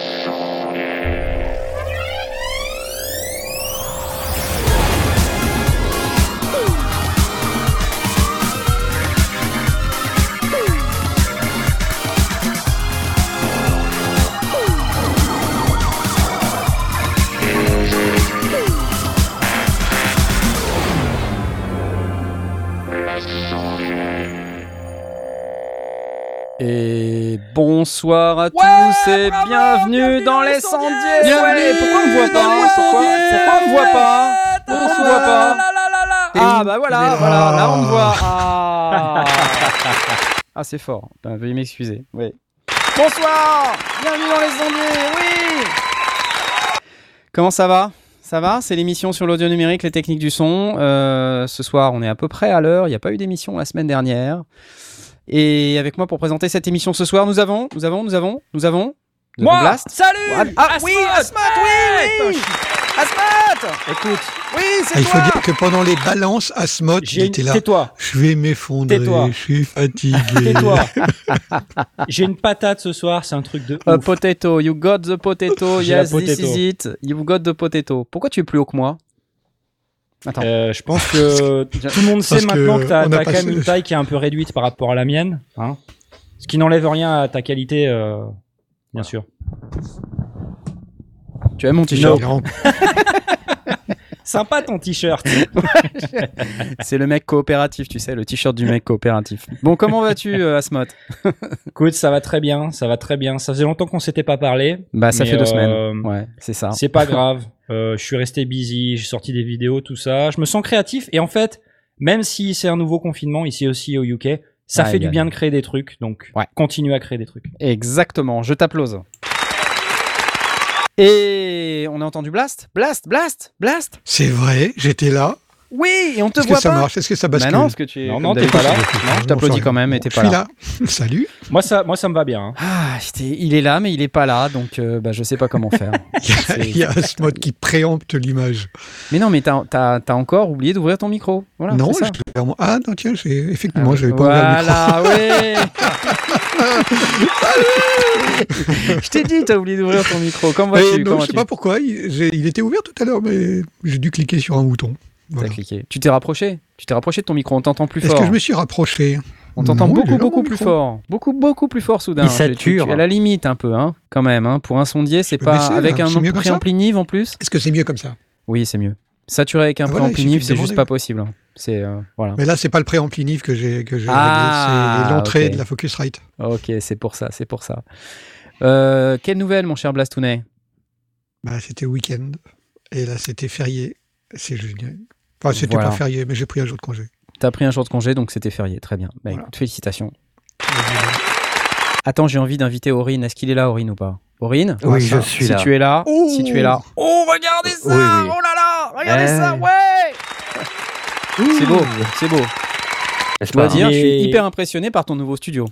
Et bonsoir à tous et bienvenue dans les sondiers. Bienvenue. pourquoi on me voit pas Pourquoi, pourquoi on me voit pas Pourquoi on me voit pas Ah bah voilà, voilà, là on me voit. Ah, ah c'est fort. Ben, veuillez m'excuser. Oui. Bonsoir. Bienvenue dans les sondiers. Oui. Comment ça va? Ça va, c'est l'émission sur l'audio numérique, les techniques du son. Euh, ce soir, on est à peu près à l'heure. Il n'y a pas eu d'émission la semaine dernière. Et avec moi pour présenter cette émission ce soir, nous avons, nous avons, nous avons, nous avons. nous avons Moi Blast. Salut Ah Asmod oui, Asmat, oui, oui. Asmat Écoute, Oui, Ah, c'est il faut toi dire que pendant les balances, Asmod, il j'ai une... était là. tais-toi, Je vais m'effondrer, Tais-toi. je suis fatigué. tais-toi. j'ai une patate ce soir, c'est un truc de A ouf. potato, you got the potato, yes, this is it, you've got the potato. Pourquoi tu es plus haut que moi? Attends, Euh, je pense que tout le monde sait Parce que maintenant que t'as quand même une taille qui est un peu réduite par rapport à la mienne. Hein Ce qui n'enlève rien à ta qualité, euh, bien sûr. tu as mon t-shirt. Sympa ton t-shirt. C'est le mec coopératif, tu sais, le t-shirt du mec coopératif. Bon, comment vas-tu, euh, Asmot Écoute, ça va très bien, ça va très bien. Ça faisait longtemps qu'on s'était pas parlé. Bah, ça fait deux euh, semaines. Ouais, c'est ça. C'est pas grave. Euh, je suis resté busy, j'ai sorti des vidéos, tout ça. Je me sens créatif et en fait, même si c'est un nouveau confinement ici aussi au UK, ça fait du bien de créer des trucs. Donc, Ouais. continue à créer des trucs. Exactement, je t'applause. Et on a entendu Blast Blast Blast Blast C'est vrai, j'étais là. Oui, et on te Est-ce voit que ça pas marche? Est-ce que ça Bah bascule non, parce que tu es. Non, comme t'es pas là. Non, je t'applaudis quand même, et t'es Je pas suis là. là. Salut. Moi, ça, moi, ça me va bien. hein. Ah, il est là, mais il est pas là, donc euh, bah, je sais pas comment faire. Il y a, il y a Asmod qui préempte l'image. mais non, mais t'as as, encore oublié d'ouvrir ton micro. Voilà, non, c'est ça. je l'ai vraiment- Ah non, tiens, j'ai- effectivement, Ah, je n'avais pas ouvert le micro. Voilà, oui Je t'ai dit, t'as oublié d'ouvrir ton micro. Comment Eh, vas-tu? non, Comment je sais vas-tu? pas pourquoi. Il, j'ai- il était ouvert tout à l'heure, mais j'ai dû cliquer sur un bouton. T'as Voilà. cliqué. Tu t'es rapproché Tu t'es rapproché de ton micro, on t'entend plus Est-ce fort. que je me suis rapproché On t'entend beaucoup, beaucoup plus micro. fort. Beaucoup, beaucoup plus fort soudain. Il Tu- tu- sature. Tu à la limite un peu, hein, quand même. Hein. Pour un sondier, c'est pas. baisser, avec un préampli Nive en plus? Est-ce que c'est mieux comme ça? Oui, c'est mieux. Saturé avec un Ah, voilà, préampli de c'est juste pas possible. hein. C'est. euh, voilà. Mais là, c'est pas le préampli NIV que j'ai que j'ai Ah, c'est l'entrée de la Focusrite. Ok, c'est pour ça, c'est pour ça. Euh, quelle nouvelle, mon cher Blastounet Bah, c'était week-end. Et là, c'était férié. C'est génial. Enfin, c'était Voilà. pas férié, mais j'ai pris un jour de congé. T'as pris un jour de congé, donc c'était férié. Très bien. Bah, Voilà. écoute, félicitations. Attends, j'ai envie d'inviter Aurine. Est-ce qu'il est là, Aurine, ou pas? Aurine? Oui, je suis si là. tu es là, Oh si tu es là. Oh, regardez ça Oui, oui. Oh là là Regardez Eh. ça, ouais C'est beau, c'est beau. Je dois dire, je suis hyper impressionné par ton nouveau studio.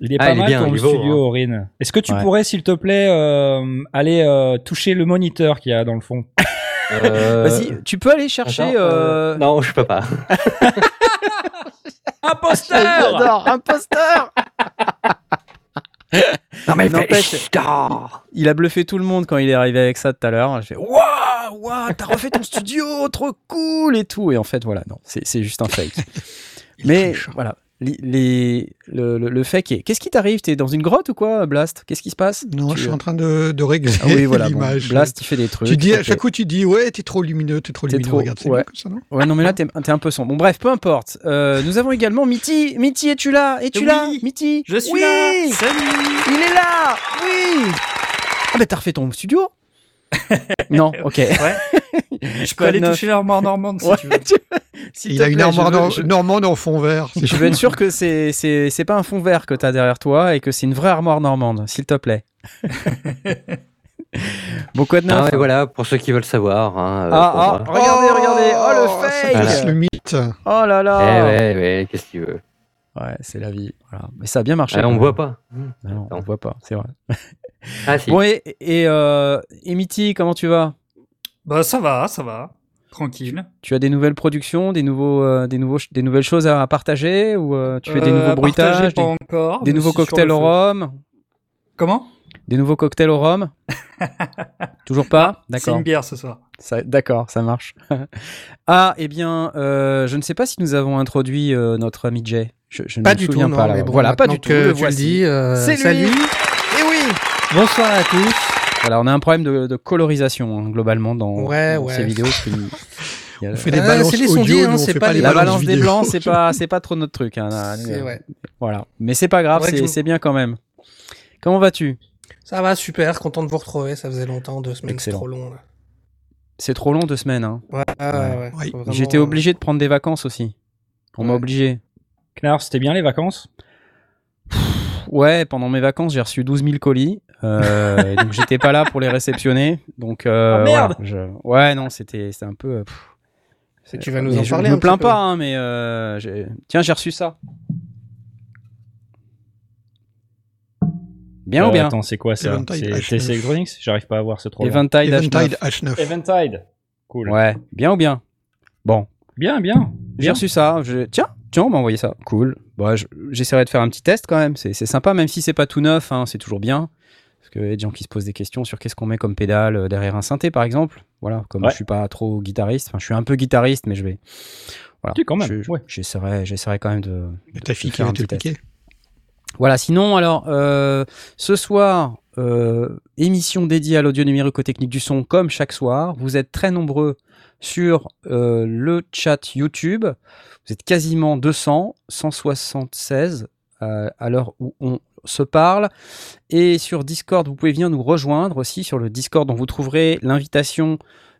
Il est Ah, pas il est mal bien, ton beau, studio, hein. Aurine. Est-ce que tu Ouais. pourrais, s'il te plaît, euh, aller euh, toucher le moniteur qu'il y a dans le fond? Vas-y, tu peux aller chercher. attends, euh, euh, Non, je peux pas. Imposteur J'adore, imposteur Non mais N'empêche-. Il a bluffé tout le monde quand il est arrivé avec ça tout à l'heure. Je fais Waouh, waouh, t'as refait ton studio, trop cool et tout. Et en fait, voilà, non, c'est c'est juste un fake. Mais triche. voilà, les, le, le, le fake est. Qu'est-ce qui t'arrive? T'es dans une grotte ou quoi, Blast? Qu'est-ce qui se passe? Non, Tu- je suis en train de, de régler Ah oui, voilà, bon, l'image. Blast, il fait des trucs. tu dis, à chaque coup, tu dis, ouais, t'es trop lumineux, t'es trop T'es lumineux. trop- Regarde, c'est ouais. mieux comme ça, non? Ouais, non, mais là, t'es t'es un peu sombre. Bon, bref, peu importe. Euh, nous avons également Mitty. Mitty, es-tu là? Es-tu Oui, là Mitty? Je suis oui là Salut Il est là Oui Ah, bah, t'as refait ton studio Non, ok. Ouais. Je peux aller toucher l'armoire normande si Ouais, tu veux. tu- Il te a une armoire veux- je- normande en fond vert. Je veux être sûr que c'est c'est c'est pas un fond vert que t'as derrière toi et que c'est une vraie armoire normande, s'il te plaît. bon quoi de neuf Ah voilà, pour ceux qui veulent savoir. Hein, euh, Ah, ah, regardez, regardez, oh le ça fake le mythe. Oh là Eh là ouais, ouais, qu'est-ce que tu veux Ouais, c'est la vie. Voilà. Mais ça a bien marché. Ah, On même. voit pas. Non, on Non. voit pas, c'est vrai. Ah si. Bon et et, euh, et Mitty, comment tu vas? Bah ça va, ça va. Tranquille. Tu as des nouvelles productions, des nouveaux euh, des nouveaux des nouvelles choses à partager ou euh, tu fais des Euh, nouveaux bruitages, des, pas encore. des nouveaux c'est cocktails au rhum? Comment? Des nouveaux cocktails au rhum? Toujours pas? C'est D'accord. une bière ce soir. Ça- D'accord, ça marche. ah, eh bien, euh, je ne sais pas si nous avons introduit euh, notre ami Jay. Je, je ne Pas me du tout, souviens non. pas. là. mais bon, voilà, pas du tout. que le tu le dis, euh, C'est lui. Bonsoir à tous. Voilà, on a un problème de, de colorisation hein, globalement dans, Ouais, dans ouais. ces vidéos. On fait des Euh, balances c'est les audio, sondiers, hein, c'est pas pas les La balance des blancs, c'est pas, c'est pas trop notre truc. hein, là. C'est ouais. Voilà, mais c'est pas grave, c'est bien quand même. Comment vas-tu? Ça va, super. Content de vous retrouver. Ça faisait longtemps, deux semaines, c'est trop long. Là. C'est trop long deux semaines. Hein. Ouais, ouais, ouais. Oui. Faut vraiment, J'étais euh, obligé de prendre des vacances aussi. On m'a obligé. Knarf, c'était bien les vacances? Ouais, pendant mes vacances, j'ai reçu 12 000 colis. euh, donc j'étais pas là pour les réceptionner. Donc euh, Oh, merde voilà, je- Ouais, non, c'était un peu. pff, Et tu vas nous en je parler me un plains pas, hein, mais euh, tiens, j'ai reçu ça. Bien ou bien? Attends, c'est quoi ça? C'est H9. TC Electronics? J'arrive pas à voir ce trop loin. Eventide H9. Eventide H9. Eventide. Cool. Ouais, bien ou bien? Bon, Bien, bien. j'ai reçu ça. je- Tiens, tiens, on m'a envoyé ça. Cool. Bon, je- j'essaierai de faire un petit test quand même. C'est sympa, même si c'est pas tout neuf. hein, c'est toujours bien. Parce qu'il y a des gens qui se posent des questions sur qu'est-ce qu'on met comme pédale euh, derrière un synthé, par exemple. Voilà, comme Ouais. je suis pas trop guitariste. Enfin, je suis un peu guitariste, mais je vais. Voilà. Si, quand même, Je- je- ouais. J'essaierai, j'essaierai quand même de. Et ta fille qui va un te le piquer. Voilà, sinon, alors, euh, ce soir, euh, émission dédiée à l'audio numérique aux techniques du son, comme chaque soir. Vous êtes très nombreux sur euh, le chat YouTube. Vous êtes quasiment 200, 176 euh, à l'heure où on se parle. Et sur Discord, vous pouvez venir nous rejoindre aussi sur le Discord dont vous trouverez l'invitation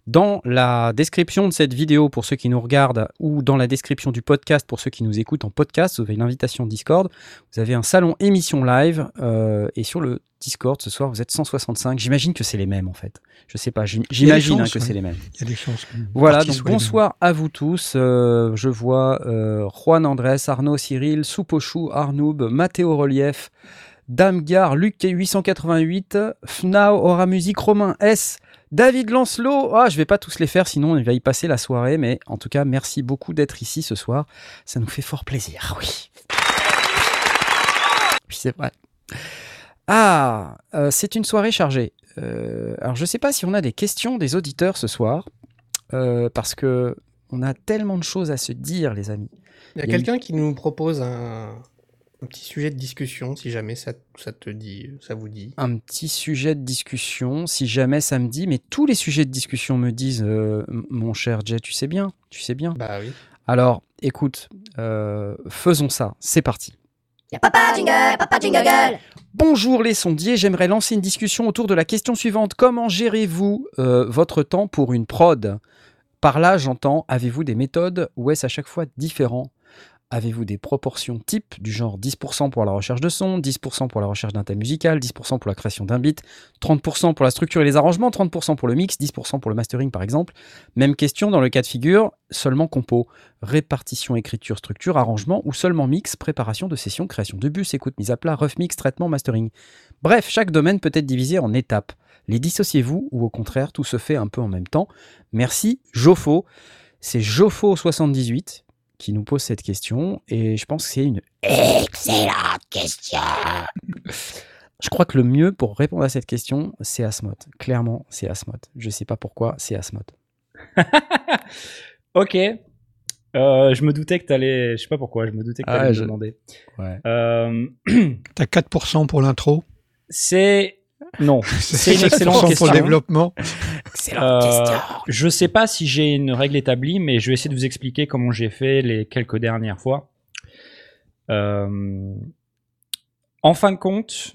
dans la description de cette vidéo pour ceux qui nous regardent ou dans la description du podcast pour ceux qui nous écoutent en podcast. Vous avez l'invitation Discord. Vous avez un salon émission live euh, et sur le Discord ce soir vous êtes 165. J'imagine que c'est les mêmes en fait. Je sais pas. j'im- J'imagine hein, que ouais. c'est les mêmes. Il y a des chances. Voilà, donc bonsoir à vous tous. Euh, je vois euh, Juan Andrés, Arnaud, Cyril, Soupochou, Arnoub, Mathéo Relief, Damgar, Luc 888, Fnao, Aura Musique, Romain S, David Lancelot. Ah, je vais pas tous les faire, sinon il va y passer la soirée. Mais en tout cas, merci beaucoup d'être ici ce soir. Ça nous fait fort plaisir. Oui. Oui, c'est vrai. Ah, euh, c'est une soirée chargée. Euh, alors, je sais pas si on a des questions des auditeurs ce soir. Euh, parce que on a tellement de choses à se dire, les amis. Il y a Il y a quelqu'un qui nous propose un, un petit sujet de discussion, si jamais ça, ça te dit, ça vous dit. Un petit sujet de discussion, si jamais ça me dit, mais tous les sujets de discussion me disent, euh, mon cher Jay, tu sais bien, tu sais bien. Bah oui. Alors, écoute, euh, faisons ça, c'est parti. Y'a papa jingle, papa jingle Bonjour les sondiers, j'aimerais lancer une discussion autour de la question suivante. Comment gérez-vous euh, votre temps pour une prod? Par là, j'entends, avez-vous des méthodes? Ou est-ce à chaque fois différent? Avez-vous des proportions types du genre 10% pour la recherche de son, 10% pour la recherche d'un thème musical, 10% pour la création d'un beat, 30% pour la structure et les arrangements, 30% pour le mix, 10% pour le mastering par exemple? Même question dans le cas de figure, seulement compo. Répartition, écriture, structure, arrangement ou seulement mix, préparation de session, création de bus, écoute, mise à plat, rough mix, traitement, mastering. Bref, chaque domaine peut être divisé en étapes. Les dissociez-vous ou au contraire, tout se fait un peu en même temps Merci, Jofo. C'est Jofo78 qui nous pose cette question et je pense que c'est une Excellente question Je crois que le mieux pour répondre à cette question, c'est Asmod. Clairement, c'est Asmod. Je sais pas pourquoi, c'est Asmod. Ok. Euh, je me doutais que t'allais. Je sais pas pourquoi, je me doutais que Ah, t'allais je- me demander. Ouais. Euh, T'as 4% pour l'intro? c'est. Non. C'est une 7% excellente pour question. le développement. Excellente Euh, question je sais pas si j'ai une règle établie, mais je vais essayer de vous expliquer comment j'ai fait les quelques dernières fois. Euh, en fin de compte,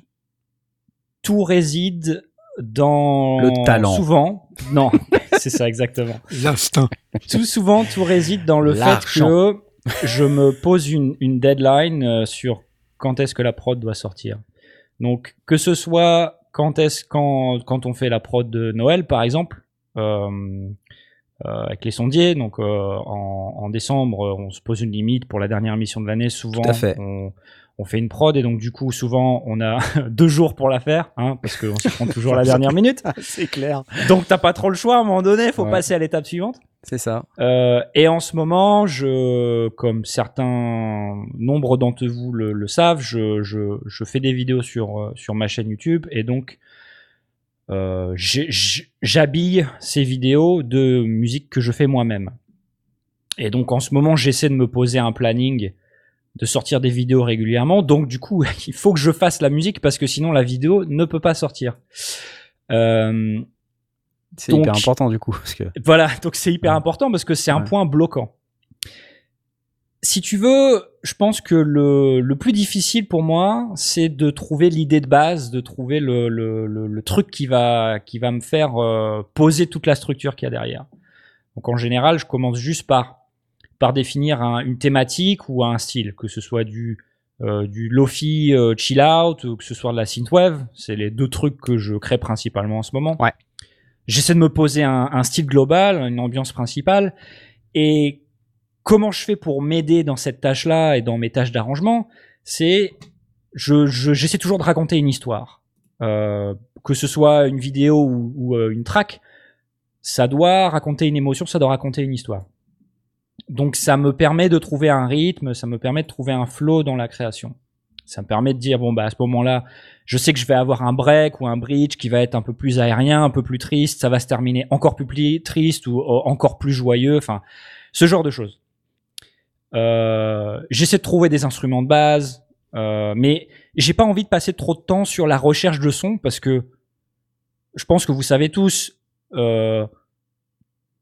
tout réside dans Le talent. Souvent, non, c'est ça exactement. L'instinct. Tout souvent, tout réside dans le fait que je me pose une, une deadline euh, sur quand est-ce que la prod doit sortir. Donc, que ce soit quand est-ce quand quand on fait la prod de Noël, par exemple, euh, euh, avec les sondiers. Donc, euh, en, en décembre, euh, on se pose une limite pour la dernière mission de l'année. Souvent, Tout à fait. on on fait une prod et donc du coup souvent on a deux jours pour la faire hein, parce qu'on se prend toujours la dernière minute c'est clair. donc t'as pas trop le choix à un moment donné faut Ouais. passer à l'étape suivante C'est ça. Euh, et en ce moment, je, comme certains nombre d'entre vous le, le savent, je, je, je fais des vidéos sur, euh, sur ma chaîne YouTube et donc euh, j'habille ces vidéos de musique que je fais moi-même. Et donc en ce moment, j'essaie de me poser un planning de sortir des vidéos régulièrement. Donc du coup, il faut que je fasse la musique parce que sinon la vidéo ne peut pas sortir. Euh, C'est hyper important du coup. Parce que... voilà, donc c'est hyper Ouais. important parce que c'est un Ouais. point bloquant. Si tu veux, je pense que le, le plus difficile pour moi, c'est de trouver l'idée de base, de trouver le, le, le, le truc qui va, qui va me faire euh, poser toute la structure qu'il y a derrière. Donc en général, je commence juste par, par définir un- une thématique ou un style, que ce soit du, euh, du lofi euh, chill out ou que ce soit de la synthwave. C'est les deux trucs que je crée principalement en ce moment. Ouais. J'essaie de me poser un, style global, une ambiance principale. Et comment je fais pour m'aider dans cette tâche-là et dans mes tâches d'arrangement C'est je, je- j'essaie toujours de raconter une histoire. Euh, que ce soit une vidéo ou, ou, euh, une track, ça doit raconter une émotion, ça doit raconter une histoire. Donc ça me permet de trouver un rythme, ça me permet de trouver un flow dans la création. Ça me permet de dire bon bah à ce moment-là, je sais que je vais avoir un break ou un bridge qui va être un peu plus aérien, un peu plus triste, ça va se terminer encore plus triste ou euh, encore plus joyeux, enfin ce genre de choses. Euh, J'essaie de trouver des instruments de base, euh, mais j'ai pas envie de passer trop de temps sur la recherche de son parce que je pense que vous savez tous euh,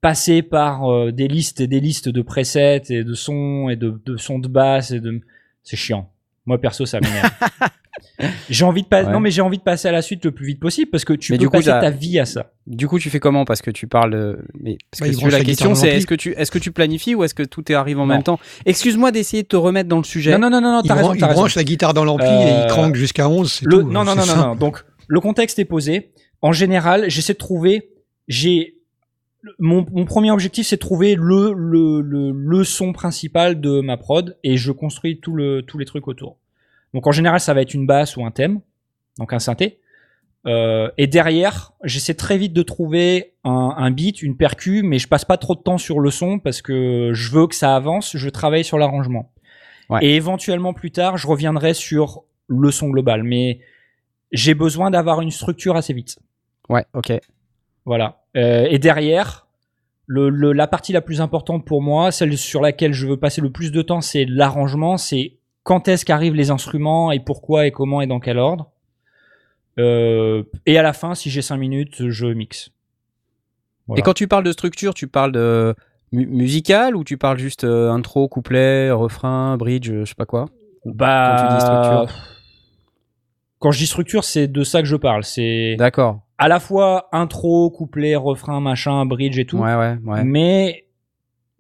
passer par euh, des listes et des listes de presets et de sons et de, de sons de basse et de c'est chiant. Moi perso ça m'énerve. j'ai envie de pas Ouais. non mais j'ai envie de passer à la suite le plus vite possible parce que tu Mais peux du coup, passer ta vie à ça. Du coup, tu fais comment? Parce que tu parles. de- Mais parce Bah, que la la question, guitare dans c'est est-ce que tu est-ce que tu planifies ou est-ce que tout est arrive en Non. même temps? Excuse-moi d'essayer de te remettre dans le sujet. Non non non non, non Il, t'as raison, il raison. branche la guitare dans l'ampli et Euh, il cranque jusqu'à 11. c'est Le, tout, non, non, non, non, non. Donc, le contexte est posé. En général, j'essaie de trouver, j'ai, mon, mon premier objectif, c'est de trouver le, le, le, le son principal de ma prod et je construis tout le, tous les trucs autour. Donc, en général, ça va être une basse ou un thème, donc un synthé. Euh, et derrière, j'essaie très vite de trouver un, un beat, une percu, mais je passe pas trop de temps sur le son parce que je veux que ça avance. Je travaille sur l'arrangement. Ouais. Et éventuellement plus tard, je reviendrai sur le son global. Mais j'ai besoin d'avoir une structure assez vite. Ouais, ok. Voilà. Euh, et derrière, le, le- la partie la plus importante pour moi, celle sur laquelle je veux passer le plus de temps, c'est l'arrangement. C'est quand est-ce qu'arrivent les instruments et pourquoi et comment et dans quel ordre. Euh, et à la fin, si j'ai 5 minutes, je mixe. Voilà. Et quand tu parles de structure, tu parles de mu- musical ou tu parles juste euh, intro, couplet, refrain, bridge, euh, je sais pas quoi? Bah, quand tu dis structure? Quand je dis structure, c'est de ça que je parle. C'est D'accord. à la fois intro, couplet, refrain, machin, bridge et tout. Ouais, ouais, ouais. mais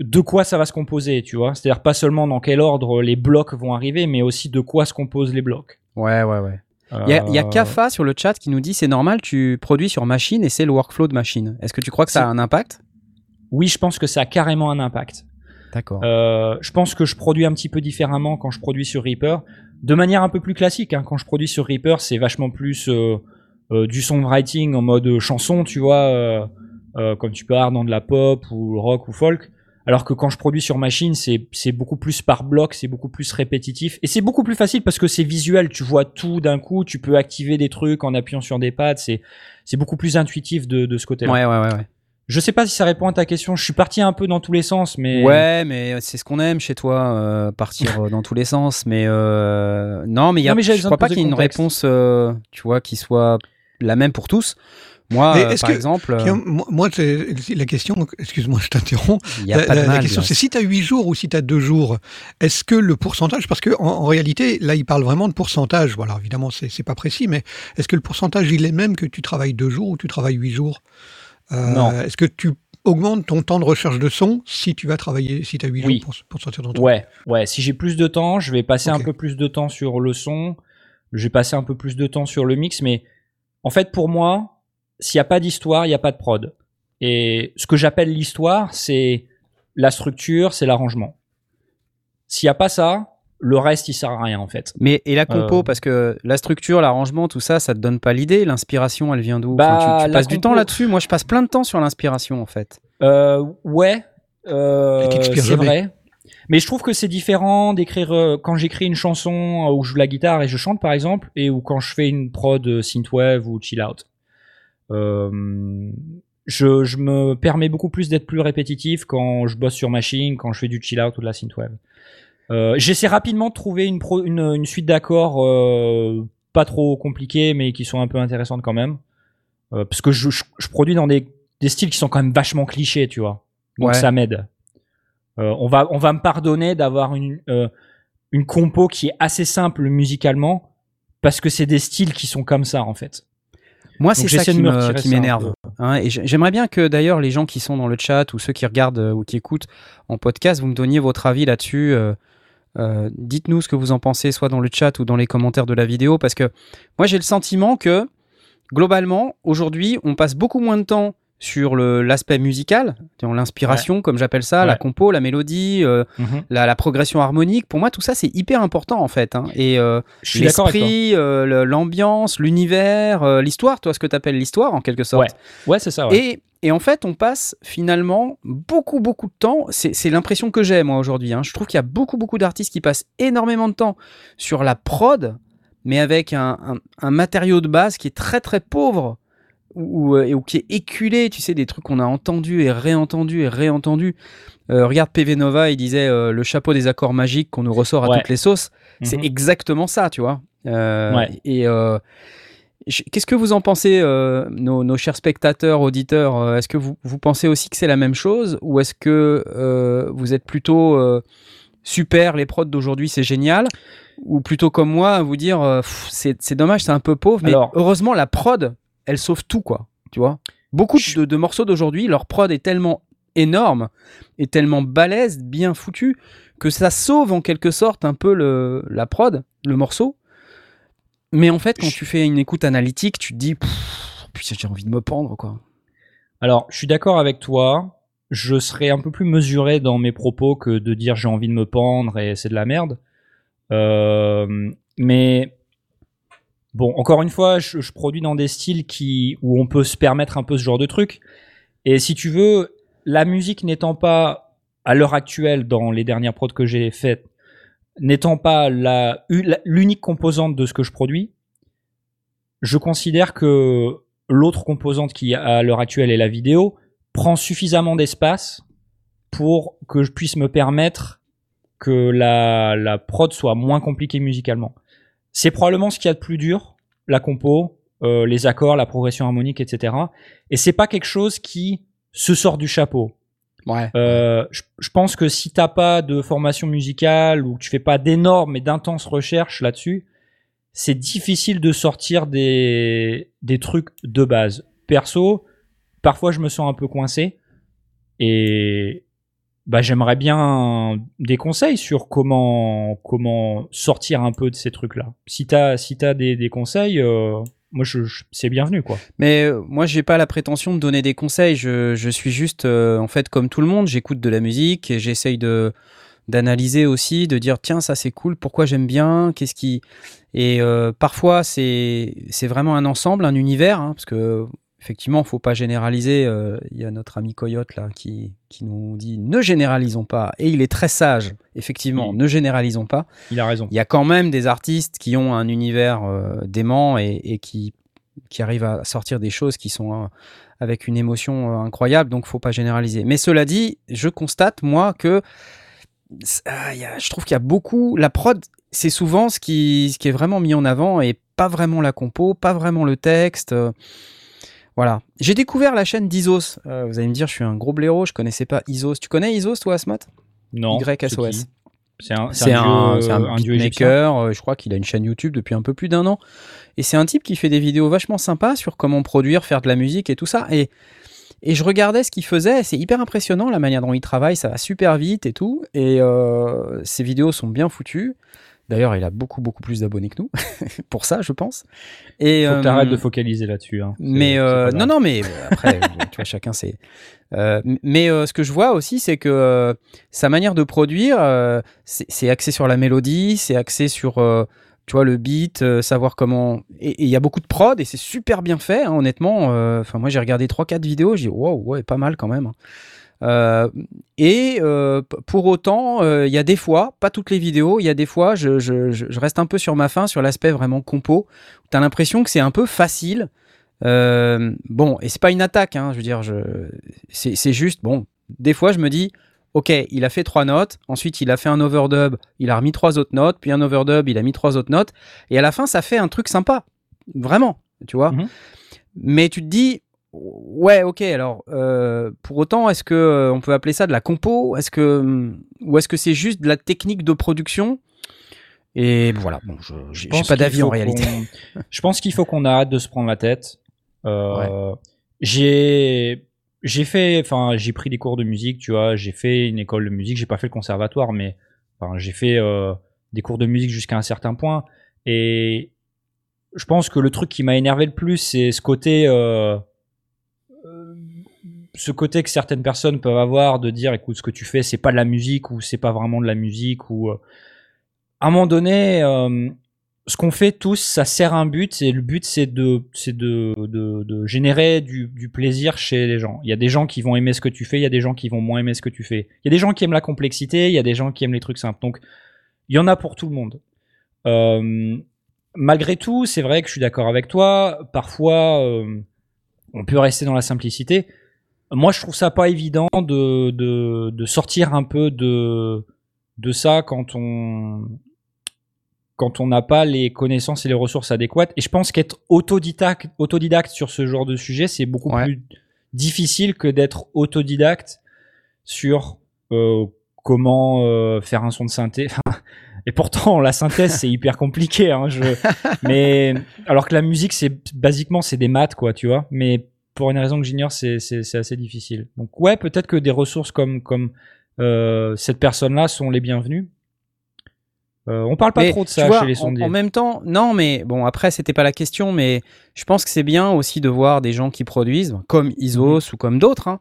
de quoi ça va se composer, tu vois C'est-à-dire pas seulement dans quel ordre les blocs vont arriver, mais aussi de quoi se composent les blocs. Ouais, ouais, ouais. Il y a, il y a Euh, Kafa sur le chat qui nous dit c'est normal, tu produis sur machine et c'est le workflow de machine. Est-ce que tu crois que ça a un impact? Oui, je pense que ça a carrément un impact. D'accord. Euh, je pense que je produis un petit peu différemment quand je produis sur Reaper, de manière un peu plus classique. hein. Quand je produis sur Reaper, c'est vachement plus euh, euh, du songwriting en mode chanson, tu vois, euh, euh, comme tu peux avoir dans de la pop ou le rock ou folk. Alors que quand je produis sur machine, c'est beaucoup plus par bloc, c'est beaucoup plus répétitif et c'est beaucoup plus facile parce que c'est visuel. Tu vois tout d'un coup, tu peux activer des trucs en appuyant sur des pads. C'est beaucoup plus intuitif de, de ce côté-là. Ouais, ouais, ouais, ouais. Je sais pas si ça répond à ta question. Je suis parti un peu dans tous les sens, mais Ouais, mais c'est ce qu'on aime chez toi, euh, partir euh, dans tous les sens. Mais euh, non, mais, il y a, Non, mais je crois pas qu'il y ait une réponse, euh, tu vois, qui soit la même pour tous. Moi, euh, par que- exemple, euh, moi, la question, excuse-moi, je t'interromps. La, la- la question, c'est si tu as 8 jours ou si tu as 2 jours, est-ce que le pourcentage, parce que en, en réalité, là, il parle vraiment de pourcentage. Voilà, évidemment, c'est pas précis, mais est-ce que le pourcentage, il est même que tu travailles 2 jours ou tu travailles 8 jours? Euh, Non. Est-ce que tu augmentes ton temps de recherche de son si tu vas travailler, si tu as 8 Oui. jours pour, pour sortir ton truc Ouais, ouais. Si j'ai plus de temps, je vais passer un peu plus de temps sur le son. Je vais passer un peu plus de temps sur le mix. Mais en fait, pour moi, s'il n'y a pas d'histoire, il n'y a pas de prod. Et ce que j'appelle l'histoire, c'est la structure, c'est l'arrangement. S'il n'y a pas ça, le reste, il sert à rien, en fait. Mais et la compo, Euh. parce que la structure, l'arrangement, tout ça, ça te donne pas l'idée. L'inspiration, elle vient d'où? Bah, Enfin, tu, tu la passes du temps là-dessus. Moi, je passe plein de temps sur l'inspiration, en fait. Euh, ouais, Euh, c'est vrai. Mais je trouve que c'est différent d'écrire euh, quand j'écris une chanson euh, où je joue la guitare et je chante par exemple, et ou quand je fais une prod euh, synthwave ou chill out. Euh, je, je me permets beaucoup plus d'être plus répétitif quand je bosse sur machine, quand je fais du chill out ou de la synthwave. Euh, J'essaie rapidement de trouver une, pro- une, une suite d'accords euh, pas trop compliquées, mais qui sont un peu intéressantes quand même. Euh, parce que je, je, je produis dans des, des styles qui sont quand même vachement clichés, tu vois. Donc Ouais. ça m'aide. On va on va me pardonner d'avoir une une compo qui est assez simple musicalement parce que c'est des styles qui sont comme ça en fait. Moi, c'est ça qui un m'énerve. hein, et j'aimerais bien que d'ailleurs les gens qui sont dans le chat ou ceux qui regardent euh, ou qui écoutent en podcast, vous me donniez votre avis là-dessus. euh, euh, Dites-nous ce que vous en pensez, soit dans le chat ou dans les commentaires de la vidéo, parce que moi j'ai le sentiment que globalement aujourd'hui on passe beaucoup moins de temps sur l'aspect musical, l'inspiration comme j'appelle ça, la compo, la mélodie, euh, la, la progression harmonique. Pour moi tout ça c'est hyper important en fait. hein. Et euh, l'esprit, euh, l'ambiance, l'univers, l'histoire, toi ce que tu appelles l'histoire en quelque sorte. Ouais, c'est ça. Et, et en fait, on passe finalement beaucoup, beaucoup de temps. C'est c'est l'impression que j'ai, moi, aujourd'hui. hein. Je trouve qu'il y a beaucoup, beaucoup d'artistes qui passent énormément de temps sur la prod, mais avec un, un- un matériau de base qui est très, très pauvre ou, ou, ou qui est éculé. Tu sais, des trucs qu'on a entendus et réentendus et réentendus. Euh, regarde PV Nova, il disait euh, le chapeau des accords magiques qu'on nous ressort à Ouais. toutes les sauces. C'est Mhm. exactement ça, tu vois. Euh, Ouais. Et euh, qu'est-ce que vous en pensez, euh, nos, nos chers spectateurs, auditeurs euh, Est-ce que vous, vous pensez aussi que c'est la même chose ou est-ce que euh, vous êtes plutôt euh, super, les prods d'aujourd'hui c'est génial ou plutôt comme moi à vous dire euh, c'est c'est dommage, c'est un peu pauvre, mais Alors- heureusement la prod elle sauve tout quoi, tu vois Beaucoup de, de morceaux d'aujourd'hui, leur prod est tellement énorme et tellement balèze, bien foutu, que ça sauve en quelque sorte un peu le, la prod, le morceau. Mais en fait, quand tu fais une écoute analytique, tu te dis, putain, j'ai envie de me pendre, quoi. Alors, je suis d'accord avec toi. Je serais un peu plus mesuré dans mes propos que de dire j'ai envie de me pendre et c'est de la merde. Euh, mais bon, encore une fois, je, produis dans des styles qui où on peut se permettre un peu ce genre de truc. Et si tu veux, la musique n'étant pas à l'heure actuelle dans les dernières prods que j'ai faites, n'étant pas la- l'unique composante de ce que je produis, je considère que l'autre composante qui à l'heure actuelle est la vidéo prend suffisamment d'espace pour que je puisse me permettre que la, la prod soit moins compliquée musicalement. C'est probablement ce qu'il y a de plus dur, la compo, euh, les accords, la progression harmonique, etc. Et c'est pas quelque chose qui se sort du chapeau. Ouais. Euh, je, je pense que si t'as pas de formation musicale ou que tu fais pas d'énormes et d'intenses recherches là-dessus, c'est difficile de sortir des, des trucs de base. Perso, parfois je me sens un peu coincé et bah, j'aimerais bien des conseils sur comment, comment sortir un peu de ces trucs-là. Si t'as si t'as des, des conseils, euh, moi je, je- c'est bienvenu quoi. Mais euh, moi, j'ai pas la prétention de donner des conseils. Je, je suis juste, euh, en fait, comme tout le monde, j'écoute de la musique et j'essaye de d'analyser aussi, de dire tiens ça c'est cool, pourquoi j'aime bien, qu'est-ce qui et euh, parfois c'est c'est vraiment un ensemble, un univers, hein, parce que effectivement faut pas généraliser. euh, Il y a notre ami Coyote là qui qui nous dit ne généralisons pas et il est très sage. Effectivement, ne généralisons pas. Il a raison. Il y a quand même des artistes qui ont un univers euh, dément et, et qui, qui arrivent à sortir des choses qui sont euh, avec une émotion incroyable, donc faut pas généraliser. Mais cela dit, je constate, moi, que c'est- il y a- je trouve qu'il y a beaucoup... La prod, c'est souvent ce qui, ce qui est vraiment mis en avant et pas vraiment la compo, pas vraiment le texte. Voilà. J'ai découvert la chaîne d'Isos. Euh, vous allez me dire, je suis un gros blaireau, je connaissais pas Isos. Tu connais Isos, toi, Asmat? Non. YSOS. c'est un, C'est un, dieu- c'est un un dieu égyptien. beatmaker, euh, je crois qu'il a une chaîne YouTube depuis un peu plus d'un an. Et c'est un type qui fait des vidéos vachement sympas sur comment produire, faire de la musique et tout ça. Et, et je regardais ce qu'il faisait, c'est hyper impressionnant la manière dont il travaille, ça va super vite et tout. Et euh, ses vidéos sont bien foutues. D'ailleurs, il a beaucoup, beaucoup plus d'abonnés que nous, pour ça, je pense. Et, Faut que euh, t'arrêtes de focaliser là-dessus. hein. Mais euh, non, non, mais euh, après, tu vois, chacun c'est. Euh, mais euh, ce que je vois aussi, c'est que euh, sa manière de produire, euh, c'est axé sur la mélodie, c'est axé sur, euh, tu vois, le beat, euh, savoir comment. Et il y a beaucoup de prod et c'est super bien fait, hein, honnêtement. euh, Enfin, moi, j'ai regardé 3-4 vidéos, j'ai dit, wow, ouais, pas mal quand même. Euh, et euh, pour autant, euh, il y a des fois, pas toutes les vidéos, il y a des fois, je, je- je- je reste un peu sur ma faim sur l'aspect vraiment compo. Tu as l'impression que c'est un peu facile. Bon, et c'est pas une attaque, hein, je veux dire, je, c'est, juste, bon, des fois je me dis, ok, il a fait trois notes, ensuite il a fait un overdub, il a remis trois autres notes, puis un overdub, il a mis trois autres notes, et à la fin ça fait un truc sympa, vraiment, tu vois. Mhm. Mais tu te dis, ouais, ok, alors euh, pour autant, est-ce que euh, on peut appeler ça de la compo? Est-ce que ou est-ce que c'est juste de la technique de production? Et voilà, bon, je j'ai pas d'avis en réalité. Je pense qu'il faut qu'on arrête de se prendre la tête. Euh, J'ai j'ai fait, enfin, j'ai pris des cours de musique, tu vois. J'ai fait une école de musique. J'ai pas fait le conservatoire, mais enfin, j'ai fait des cours de musique jusqu'à un certain point. Et je pense que le truc qui m'a énervé le plus, c'est ce côté, euh, ce côté que certaines personnes peuvent avoir de dire, écoute, ce que tu fais, c'est pas de la musique ou c'est pas vraiment de la musique ou euh, à un moment donné, euh, ce qu'on fait tous, ça sert un but, et le but, c'est de, c'est de, de, générer du, plaisir chez les gens. Il y a des gens qui vont aimer ce que tu fais, il y a des gens qui vont moins aimer ce que tu fais. Il y a des gens qui aiment la complexité, il y a des gens qui aiment les trucs simples. Donc, il y en a pour tout le monde. Euh, malgré tout, c'est vrai que je suis d'accord avec toi. Parfois, on peut rester dans la simplicité. Moi, je trouve ça pas évident de, de, de sortir un peu de, de ça quand on quand on n'a pas les connaissances et les ressources adéquates. Et je pense qu'être autodidacte, autodidacte sur ce genre de sujet, c'est beaucoup Ouais. plus difficile que d'être autodidacte sur euh, comment euh, faire un son de synthé. Et pourtant, la synthèse, c'est hyper compliqué. Hein, je... Mais alors que la musique, c'est basiquement, c'est des maths, quoi, tu vois. Mais pour une raison que j'ignore, c'est assez difficile. Donc ouais, peut-être que des ressources comme comme euh, cette personne-là sont les bienvenues. Euh, on parle pas Mais trop de ça vois, chez les sondiers. en même temps, non, mais bon, après, c'était pas la question, mais je pense que c'est bien aussi de voir des gens qui produisent, comme Isos ou comme d'autres, hein,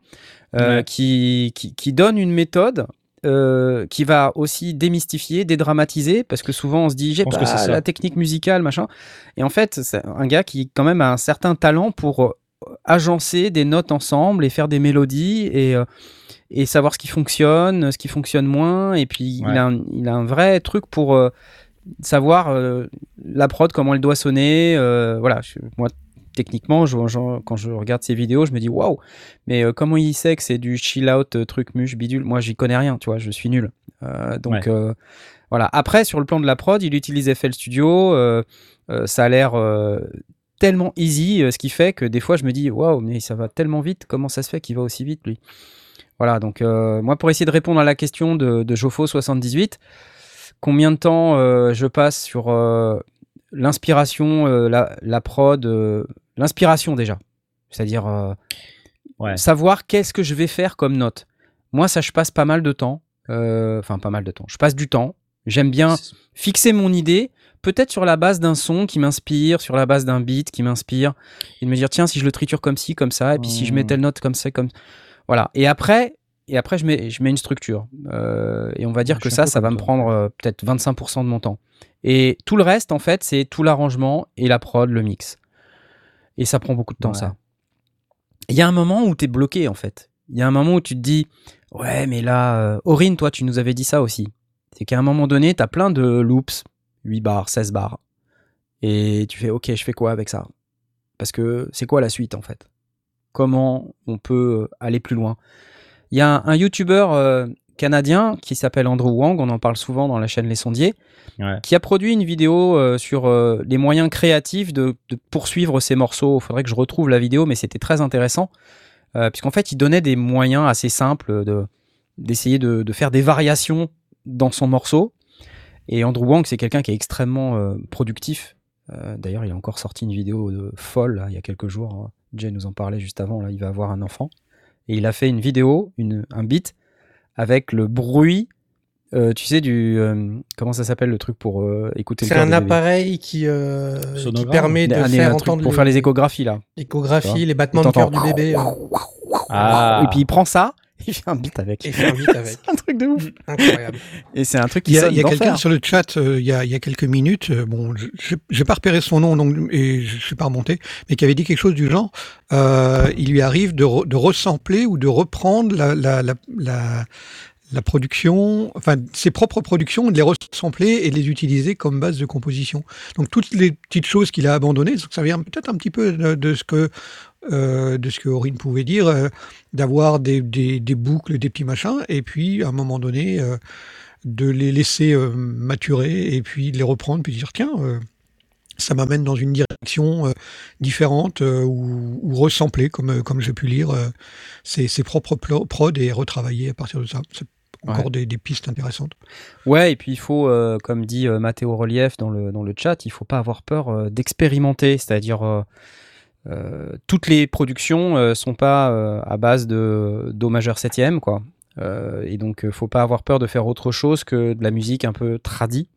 euh, Mhm. Ouais. qui, qui, qui donnent une méthode. euh, qui va aussi démystifier, dédramatiser, parce que souvent on se dit j'ai pas que la technique musicale, machin. Et en fait, c'est un gars qui quand même a un certain talent pour agencer des notes ensemble et faire des mélodies et, euh, et savoir ce qui fonctionne, ce qui fonctionne moins. Et puis Ouais. il, a un, il a un vrai truc pour euh, savoir euh, la prod, comment elle doit sonner. voilà, je- moi, techniquement, je- je- quand je regarde ces vidéos, je me dis waouh, mais comment il sait que c'est du chill out, truc muche, bidule? Moi, j'y connais rien, tu vois, je suis nul. Donc Ouais. voilà. Après, sur le plan de la prod, il utilise FL Studio. euh, ça a l'air euh, tellement easy, euh, ce qui fait que des fois, je me dis waouh, mais ça va tellement vite. Comment ça se fait qu'il va aussi vite, lui? Voilà. Donc, euh, moi, pour essayer de répondre à la question de, de Jofo78, combien de temps euh, je passe sur euh, l'inspiration, la, la prod, l'inspiration déjà? C'est-à-dire Ouais. savoir qu'est-ce que je vais faire comme note. Moi, ça, je passe pas mal de temps. Enfin, pas mal de temps. Je passe du temps. J'aime bien fixer mon idée, peut-être sur la base d'un son qui m'inspire, sur la base d'un beat qui m'inspire, et de me dire tiens si je le triture comme ci, comme ça, et puis si je mets telle note comme ça, comme voilà. Et après, et après je mets, je mets une structure. Euh, et on va dire Je que ça, ça va me prendre euh, peut-être 25% de mon temps. Et tout le reste, en fait, c'est tout l'arrangement et la prod, le mix. Et ça prend beaucoup de temps, Ouais. ça. Il y a un moment où tu es bloqué, en fait. Il y a un moment où tu te dis, ouais, mais là, euh, Aurine, toi, tu nous avais dit ça aussi. C'est qu'à un moment donné, tu as plein de loops, 8 bars, 16 bars. Et tu fais, ok, je fais quoi avec ça? Parce que c'est quoi la suite, en fait? Comment on peut aller plus loin? Il y a un, un YouTuber euh, canadien qui s'appelle Andrew Wang, on en parle souvent dans la chaîne Les Sondiers, Ouais. qui a produit une vidéo euh, sur euh, les moyens créatifs de, de poursuivre ces morceaux. Il faudrait que je retrouve la vidéo, mais c'était très intéressant. Euh, puisqu'en fait, il donnait des moyens assez simples de, d'essayer de, de faire des variations dans son morceau. Et Andrew Wang, c'est quelqu'un qui est extrêmement euh, productif. Euh, D'ailleurs, il a encore sorti une vidéo de folle là, il y a quelques jours. Jay nous en parlait juste avant. Là, il va avoir un enfant. Et il a fait une vidéo, une, un beat, avec le bruit, euh, tu sais, du. euh, comment ça s'appelle le truc pour euh, écouter le C'est un appareil qui, euh, qui permet de Un- faire entendre pour le- faire les échographies là. Vois? les battements de cœur du bébé. Ah. Et puis il prend ça Il fait un beat avec. Faire vite avec. C'est un truc de ouf. Incroyable. Et c'est un truc Il qui y a, sonne il y a quelqu'un sur le chat, euh, il, y a, il y a quelques minutes, euh, bon, je n'ai pas repéré son nom donc, et je suis pas remonté, mais qui avait dit quelque chose du genre, euh, il lui arrive de, re- de ressampler ou de reprendre la, la, la, la, la production, enfin ses propres productions, de les ressampler et de les utiliser comme base de composition. Donc toutes les petites choses qu'il a abandonnées, ça vient peut-être un petit peu de, de ce que euh, de ce que Aurine pouvait dire, euh, d'avoir des, des, des boucles, des petits machins, et puis à un moment donné, euh, de les laisser maturer et puis de les reprendre, puis dire tiens, ça m'amène dans une direction différente ou, ou ressembler, comme, comme j'ai pu lire ses, ses propres prods et retravailler à partir de ça. C'est encore Ouais. des, des pistes intéressantes. Ouais, et puis il faut, euh, comme dit euh, Mathéo Relief dans le, dans le chat, il faut pas avoir peur euh, d'expérimenter. C'est-à-dire, euh, toutes les productions euh, sont pas euh, à base de Do majeur septième, quoi. Euh, et donc, faut pas avoir peur de faire autre chose que de la musique un peu tradie.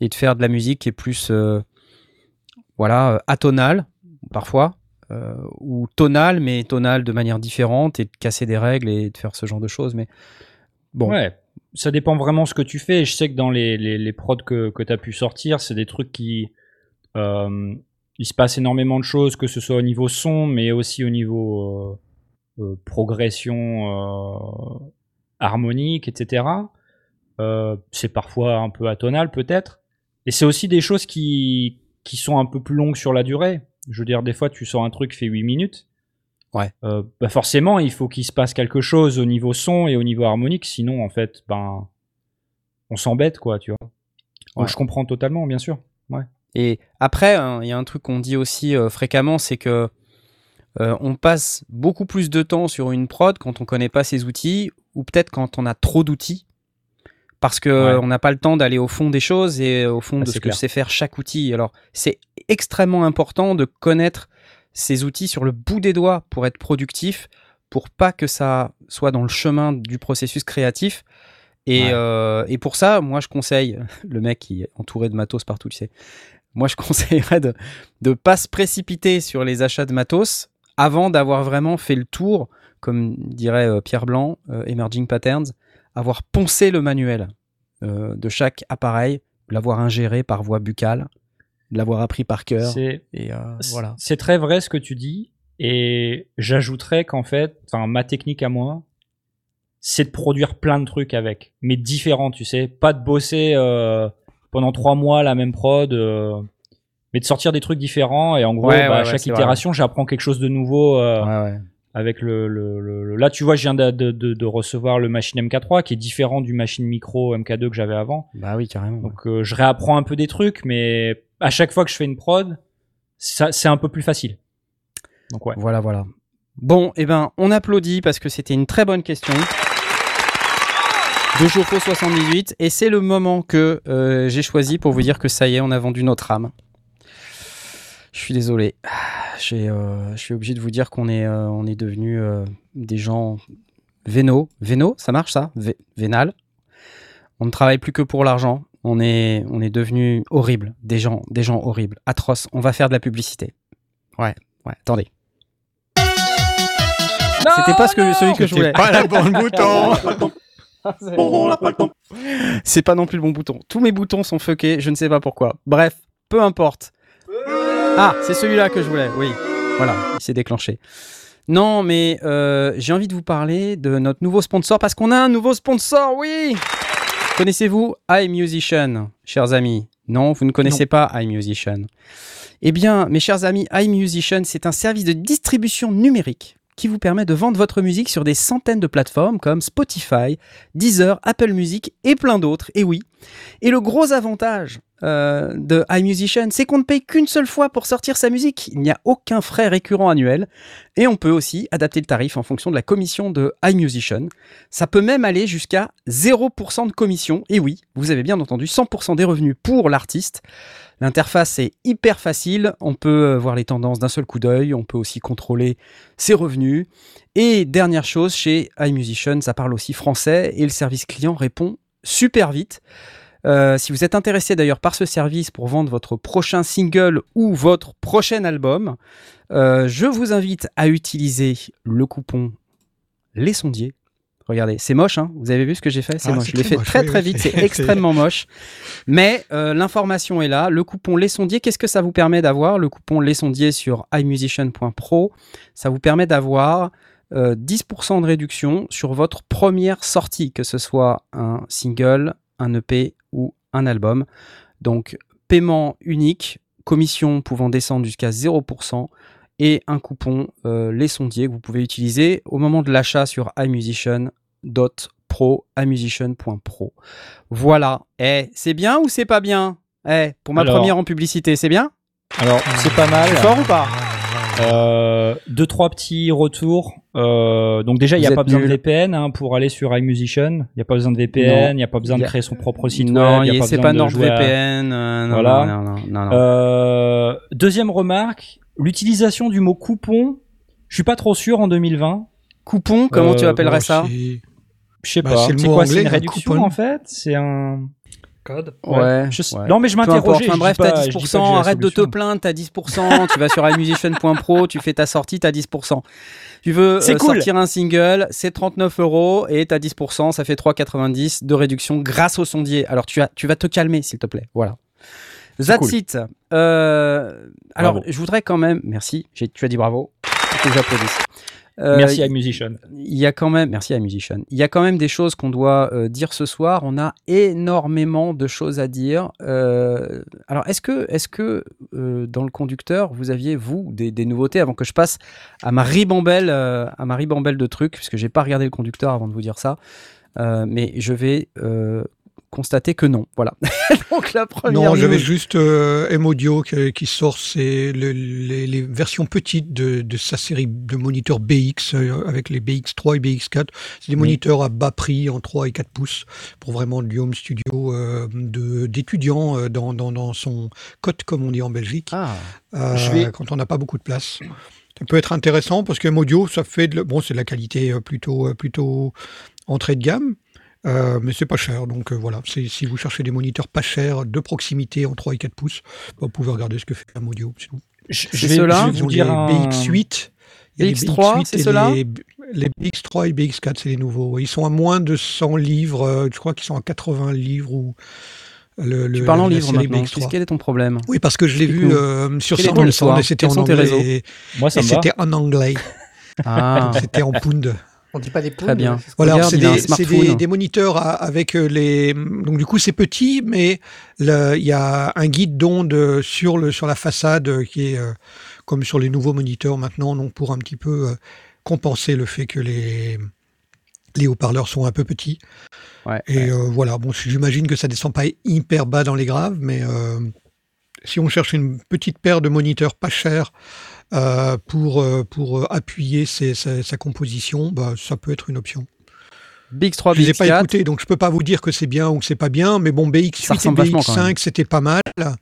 Et de faire de la musique qui est plus, voilà, atonale, parfois. ou tonale, mais tonale de manière différente, et de casser des règles et de faire ce genre de choses. Mais bon, Ouais, ça dépend vraiment ce que tu fais. Je sais que dans les, les, les prods que, que tu as pu sortir, c'est des trucs qui. Il se passe énormément de choses, que ce soit au niveau son, mais aussi au niveau euh, euh, progression euh, harmonique, etc. Euh, c'est parfois un peu atonal, peut-être. Et c'est aussi des choses qui, qui sont un peu plus longues sur la durée. Je veux dire, des fois, tu sors un truc qui fait 8 minutes. Ouais. Euh, bah forcément, il faut qu'il se passe quelque chose au niveau son et au niveau harmonique, sinon, en fait, ben, on s'embête, quoi, tu vois. Donc, Ouais. je comprends totalement, bien sûr. Et après, hein, il y a un truc qu'on dit aussi euh, fréquemment, c'est que euh, on passe beaucoup plus de temps sur une prod quand on connaît pas ses outils, ou peut-être quand on a trop d'outils, parce que Ouais. on n'a pas le temps d'aller au fond des choses et au fond Ah, de ce que sait faire chaque outil. Alors, c'est extrêmement important de connaître ces outils sur le bout des doigts pour être productif, pour pas que ça soit dans le chemin du processus créatif. Et, Ouais. euh, et pour ça, moi, je conseille, le mec qui est entouré de matos partout, tu sais, moi, je conseillerais de ne pas se précipiter sur les achats de matos avant d'avoir vraiment fait le tour, comme dirait euh, Pierre Blanc, euh, Emerging Patterns, avoir poncé le manuel euh, de chaque appareil, l'avoir ingéré par voie buccale, l'avoir appris par cœur. C'est voilà. très vrai ce que tu dis. Et j'ajouterais qu'en fait, ma technique à moi, c'est de produire plein de trucs avec, mais différents, tu sais. Pas de bosser pendant trois mois la même prod, euh, mais de sortir des trucs différents. Et en gros, Ouais, bah, ouais, à chaque itération, j'apprends quelque chose de nouveau. euh, avec le, le, le- là tu vois je viens de, de, de- recevoir le machine MK3 qui est différent du machine micro MK2 que j'avais avant Bah oui, carrément. donc euh, je réapprends un peu des trucs mais à chaque fois que je fais une prod c'est un peu plus facile donc ouais Voilà, voilà. Bon, eh ben, on applaudit parce que c'était une très bonne question. De Jofo 78 et c'est le moment que euh, j'ai choisi pour vous dire que ça y est, on a vendu notre âme. Je suis désolé. J'ai, euh, je suis obligé de vous dire qu'on est, euh, on est devenu des gens vénaux. Vénaux, ça marche ça? Vé- Vénal. On ne travaille plus que pour l'argent. On est, on est devenu horrible. Des gens, des gens horribles, atroces. On va faire de la publicité. Ouais, ouais. Attendez. C'était pas ce que, celui que je voulais. Pas le bon bouton. C'est pas non plus le bon bouton. Tous mes boutons sont fuckés, je ne sais pas pourquoi. Bref, peu importe. Ah, c'est celui-là que je voulais, oui. Voilà, il s'est déclenché. Non, mais euh, j'ai envie de vous parler de notre nouveau sponsor parce qu'on a un nouveau sponsor, oui Connaissez-vous iMusician, chers amis? Non, vous ne connaissez pas iMusician. Eh bien, mes chers amis, iMusician, c'est un service de distribution numérique qui vous permet de vendre votre musique sur des centaines de plateformes comme Spotify, Deezer, Apple Music et plein d'autres. Et oui. Et le gros avantage euh, de iMusician, c'est qu'on ne paye qu'une seule fois pour sortir sa musique. Il n'y a aucun frais récurrent annuel. Et on peut aussi adapter le tarif en fonction de la commission de iMusician. Ça peut même aller jusqu'à 0% de commission. Et oui, vous avez bien entendu 100% des revenus pour l'artiste. L'interface est hyper facile, on peut euh, voir les tendances d'un seul coup d'œil, on peut aussi contrôler ses revenus. Et dernière chose, chez iMusician, ça parle aussi français et le service client répond super vite. Euh, si vous êtes intéressé d'ailleurs par ce service pour vendre votre prochain single ou votre prochain album, euh, je vous invite à utiliser le coupon les sondiers. Regardez, c'est moche, hein Vous avez vu ce que j'ai fait? C'est Ah, moche. Je l'ai fait moche, très oui, très oui, vite, c'est- c'est extrêmement moche. Mais euh, l'information est là. Le coupon Les Sondiers, qu'est-ce que ça vous permet d'avoir? Le coupon Les Sondiers sur imusician.pro, ça vous permet d'avoir euh, 10% de réduction sur votre première sortie, que ce soit un single, un EP ou un album. Donc, paiement unique, commission pouvant descendre jusqu'à 0% et un coupon euh, Les Sondiers que vous pouvez utiliser au moment de l'achat sur imusician.pro, imusician.pro. Voilà. Eh, c'est bien ou c'est pas bien? Eh, pour ma Alors. première en publicité, c'est bien? Alors, c'est pas mal. C'est fort ou pas? Euh, deux trois petits retours. Euh, donc déjà, il n'y a pas besoin de. VPN hein, pour aller sur iMusician. Il n'y a pas besoin de VPN, il n'y a pas besoin de créer son propre site Non, web. y a y- pas c'est besoin pas de jouer à- NordVPN. euh, non, Voilà. non, non, non, non, non. Euh, deuxième remarque, l'utilisation du mot coupon. Je suis pas trop sûr en 2020. Coupon, comment tu euh, appellerais Bon, ça Je sais Bah, pas. c'est quoi? C'est une un réduction coupon. en fait? C'est un. Code. Ouais. Je ouais. Non mais je m'interrogeais. Enfin bref, t'as je dis pas que 10%, j'ai la arrête de te plaindre, t'as 10%, tu vas sur imusician.pro, tu fais ta sortie, t'as 10%. Tu veux C'est euh, cool. sortir un single, c'est 39 euros et t'as 10%, ça fait 3,90 de réduction grâce au sondier. Alors tu, as, tu vas te calmer, s'il te plaît. Voilà. That's cool. it. Euh, alors, Bravo. je voudrais quand même, merci, j'ai- tu as dit bravo, que j'applaudisse. Euh, Merci à Musician. il y a quand même, merci à Musician, il y a quand même des choses qu'on doit euh, dire ce soir. On a énormément de choses à dire. Euh, alors, est-ce que, est-ce que dans le conducteur, vous aviez, vous, des, des nouveautés avant que je passe à ma ribambelle, à ma ribambelle de trucs, puisque j'ai pas regardé le conducteur avant de vous dire ça. Mais je vais euh, constater que non. Voilà. Donc, la première. Non, j'avais juste euh, M-Audio qui, qui sort c'est le- les, les versions petites de, de sa série de moniteurs BX euh, avec les BX3 et BX4. C'est des Oui. moniteurs à bas prix en 3 et 4 pouces pour vraiment du home studio euh, de- d'étudiants euh, dans, dans, dans son cote, comme on dit en Belgique, Ah, euh, Je vais- quand on n'a pas beaucoup de place. Ça peut être intéressant parce que M-Audio, ça fait de, le- bon, c'est de la qualité euh, plutôt, euh, plutôt entrée de gamme. Euh, mais c'est pas cher, donc euh, voilà. Si vous cherchez des moniteurs pas chers de proximité en 3 et 4 pouces, bah, vous pouvez regarder ce que fait un audio. Je, vais, ceux-là je vais Ils vous dire les un... BX8. il y a les BX3, BX8 c'est et ceux-là les, les BX3 et BX4, c'est les nouveaux. Ils sont à moins de 100 livres. euh, Je crois qu'ils sont à 80 livres ou le, tu le- parles en livre maintenant. BX3. Qu'est-ce- Quel est ton problème? Oui, parce que je l'ai vu euh, sur Sound et c'était en anglais. Moi, ça c'était en anglais. Ah, C'était en pound. On dit pas des poules. très bien. Voilà, Regarde, c'est des, moniteurs à- avec euh, les. Donc du coup, c'est petit, mais il y a un guide d'onde sur le sur la façade euh, qui est euh, comme sur les nouveaux moniteurs maintenant, donc pour un petit peu euh, compenser le fait que les les haut-parleurs sont un peu petits. Ouais, Et euh, voilà, bon, j'imagine que ça descend pas hyper bas dans les graves, mais euh, si on cherche une petite paire de moniteurs pas chers euh, pour, euh, pour euh, appuyer ses- sa, sa composition, bah, ça peut être une option. BX3, Je les ai pas BX4. écoutés, donc je peux pas vous dire que c'est bien ou que c'est pas bien, mais bon, Ça BX8 et ressemble vachement, quand même. BX5, c'était pas mal. Euh,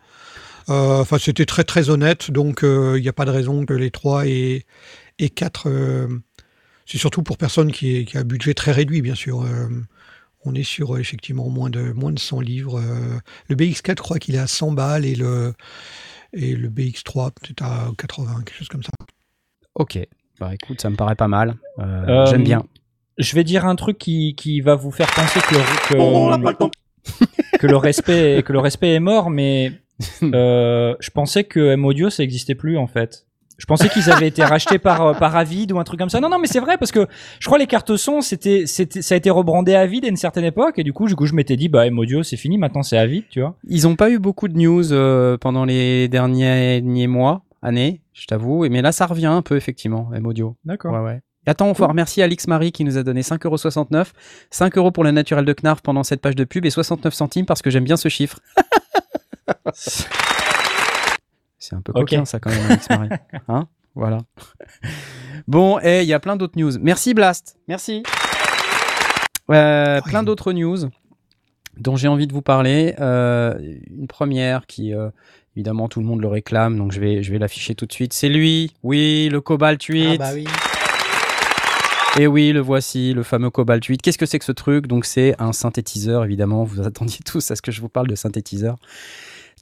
Enfin, c'était très très honnête, donc il n'y a pas de raison que les 3 et, et 4... euh, c'est surtout pour personne qui, est- qui a un budget très réduit, bien sûr. On est sur effectivement moins de, moins de 100 livres. Le BX4, je crois qu'il est à 100 balles et le, et le BX3, peut-être à 80, quelque chose comme ça. Ok. Bah écoute, ça me paraît pas mal. Euh, Euh, J'aime bien. Je vais dire un truc qui, qui va vous faire penser que le, que, que le respect que le respect est mort, mais euh, je pensais que M-Audio ça existait plus en fait. Je pensais qu'ils avaient été rachetés par euh, par Avid ou un truc comme ça. Non non mais c'est vrai parce que je crois les cartes son c'était c'était ça a été rebrandé Avid à une certaine époque et du coup du coup je m'étais dit bah M-Audio c'est fini maintenant c'est Avid tu vois. Ils ont pas eu beaucoup de news euh, pendant les derniers, derniers mois, années, je t'avoue. Mais là, ça revient un peu, effectivement, M-Audio. D'accord. Ouais, ouais. Attends, on faut remercier Alix Marie qui nous a donné 5,69€. 5 euros pour le naturel de Knarf pendant cette page de pub et 69 centimes parce que j'aime bien ce chiffre. C'est un peu coquin, ça, quand même. Hein? Voilà. Bon, et il y a plein d'autres news. Merci, Blast. Merci. Euh, plein d'autres news dont j'ai envie de vous parler. Euh, une première qui, euh, évidemment, tout le monde le réclame, donc je vais, je vais l'afficher tout de suite. C'est lui, oui, le Cobalt 8. Ah bah oui. Et oui, le voici, le fameux Cobalt 8. Qu'est-ce que c'est que ce truc? Donc c'est un synthétiseur, évidemment. Vous attendiez tous à ce que je vous parle de synthétiseur.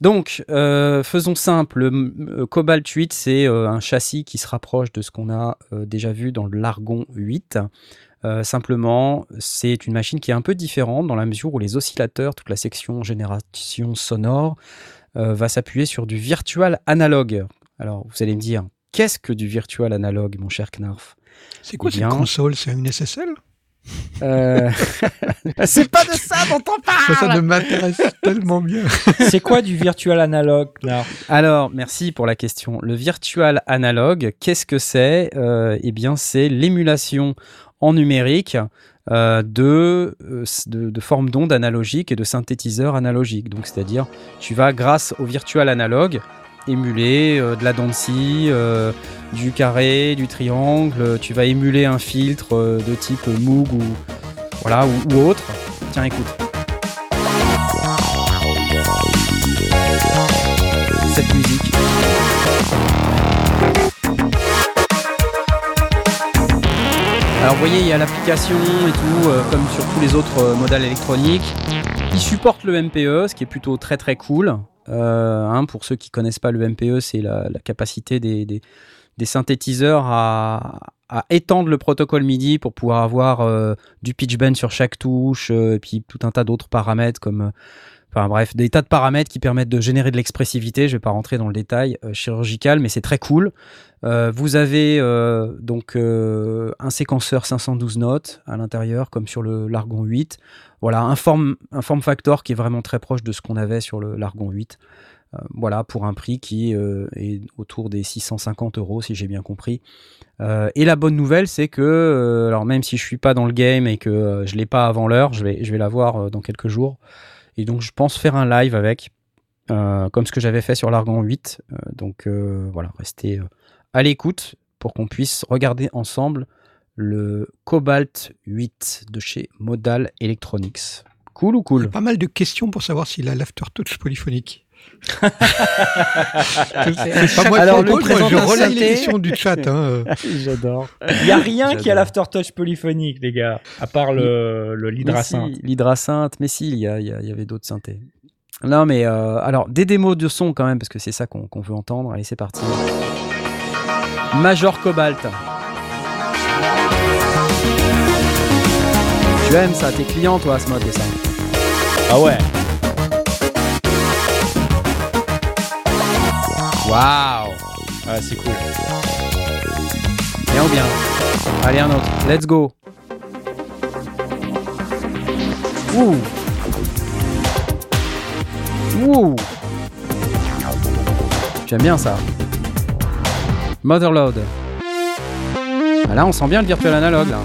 Donc, euh, faisons simple. Le euh, Cobalt 8, c'est euh, un châssis qui se rapproche de ce qu'on a déjà vu dans le Largon 8. Euh, simplement, c'est une machine qui est un peu différente dans la mesure où les oscillateurs, toute la section génération sonore, euh, va s'appuyer sur du virtual analogue. Alors, vous allez me dire, qu'est-ce que du virtual analogue, mon cher Knarf? C'est quoi Eh bien- cette console? C'est une SSL Euh, C'est pas de ça dont on parle Ça, ça m'intéresse tellement bien. C'est quoi du virtual analogue là Alors, merci pour la question. Le virtual analogue, qu'est-ce que c'est? Euh, Eh bien, c'est l'émulation en numérique euh, de, de, de formes d'ondes analogiques et de synthétiseurs analogiques. Donc, c'est-à-dire, tu vas, grâce au virtual analogue, émuler euh, de la scie, euh, du carré, du triangle. Tu vas émuler un filtre euh, de type Moog ou, voilà, ou, ou autre. Tiens, écoute. Cette musique. Alors vous voyez, il y a l'application et tout, euh, comme sur tous les autres euh, modèles électroniques. Il supporte le MPE, ce qui est plutôt très très cool. Euh, hein, pour ceux qui connaissent pas le MPE, c'est la, capacité des, synthétiseurs à, étendre le protocole MIDI pour pouvoir avoir euh, du pitch bend sur chaque touche, euh, et puis tout un tas d'autres paramètres comme, enfin bref, des tas de paramètres qui permettent de générer de l'expressivité. Je vais pas rentrer dans le détail euh, chirurgical, mais c'est très cool. Euh, vous avez euh, donc un séquenceur 512 notes à l'intérieur, comme sur le l'Argon 8. Voilà, un form, factor qui est vraiment très proche de ce qu'on avait sur le l'Argon 8. Euh, voilà, pour un prix qui est autour des 650 euros, si j'ai bien compris. Et la bonne nouvelle, c'est que, alors même si je suis pas dans le game et que je l'ai pas avant l'heure, je vais, je vais l'avoir dans quelques jours. Et donc, je pense faire un live avec, euh, comme ce que j'avais fait sur l'Argon 8. Euh, donc, euh, voilà, restez à l'écoute pour qu'on puisse regarder ensemble le Cobalt 8 de chez Modal Electronics. Cool ou Il y cool a pas mal de questions pour savoir s'il a l'aftertouch polyphonique. C'est pas moi Alors, qui le moi, je relaye questions du chat. hein. J'adore. Il y a rien qui a l'aftertouch polyphonique, les gars, à part le, le Mais l'hydrasynth. si, L'hydrasynth, mais si, il y, a- il avait d'autres synthés. Non, mais euh, alors, des démos de son quand même, parce que c'est ça qu'on qu'on veut entendre. Allez, c'est parti. Major Cobalt. Tu aimes ça, t'es client toi, ce mode de ça. Ah ouais. Waouh Ah, c'est cool. Bien ou bien? Allez, un autre. Let's go. Ouh. Ouh. J'aime bien ça. Motherload. Ah, là, on sent bien le virtual analogue là.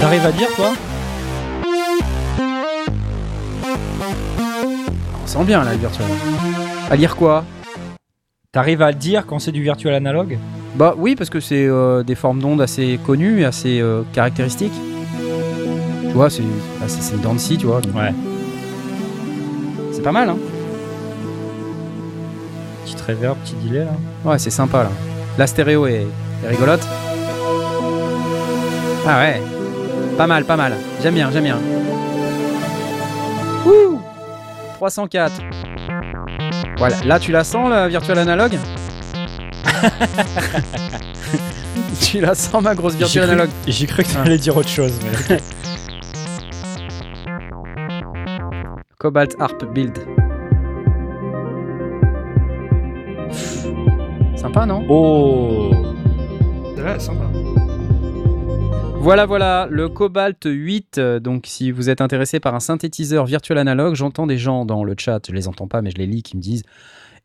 T'arrives à dire, toi? Sent bien là le virtual. À lire quoi? T'arrives à dire quand c'est du virtual analogue? Bah oui, parce que c'est euh, des formes d'ondes assez connues et assez euh, caractéristiques. Tu vois, c'est bah, c'est- c'est une dent de scie, tu vois. donc Ouais. C'est pas mal, hein Petit reverb, petit delay, là. Ouais, c'est sympa là. La stéréo est, est rigolote. Ah ouais. Pas mal, pas mal. J'aime bien, j'aime bien. Ouh 304. Voilà, là tu la sens la virtual analogue Tu la sens ma grosse cru- analogue J'ai cru que t'allais dire autre chose, mais. Cobalt Harp Build. Sympa, non? Oh Ouais, sympa. Voilà, voilà, le Cobalt 8. euh, Donc, si vous êtes intéressé par un synthétiseur virtuel analogue, j'entends des gens dans le chat, je les entends pas, mais je les lis, qui me disent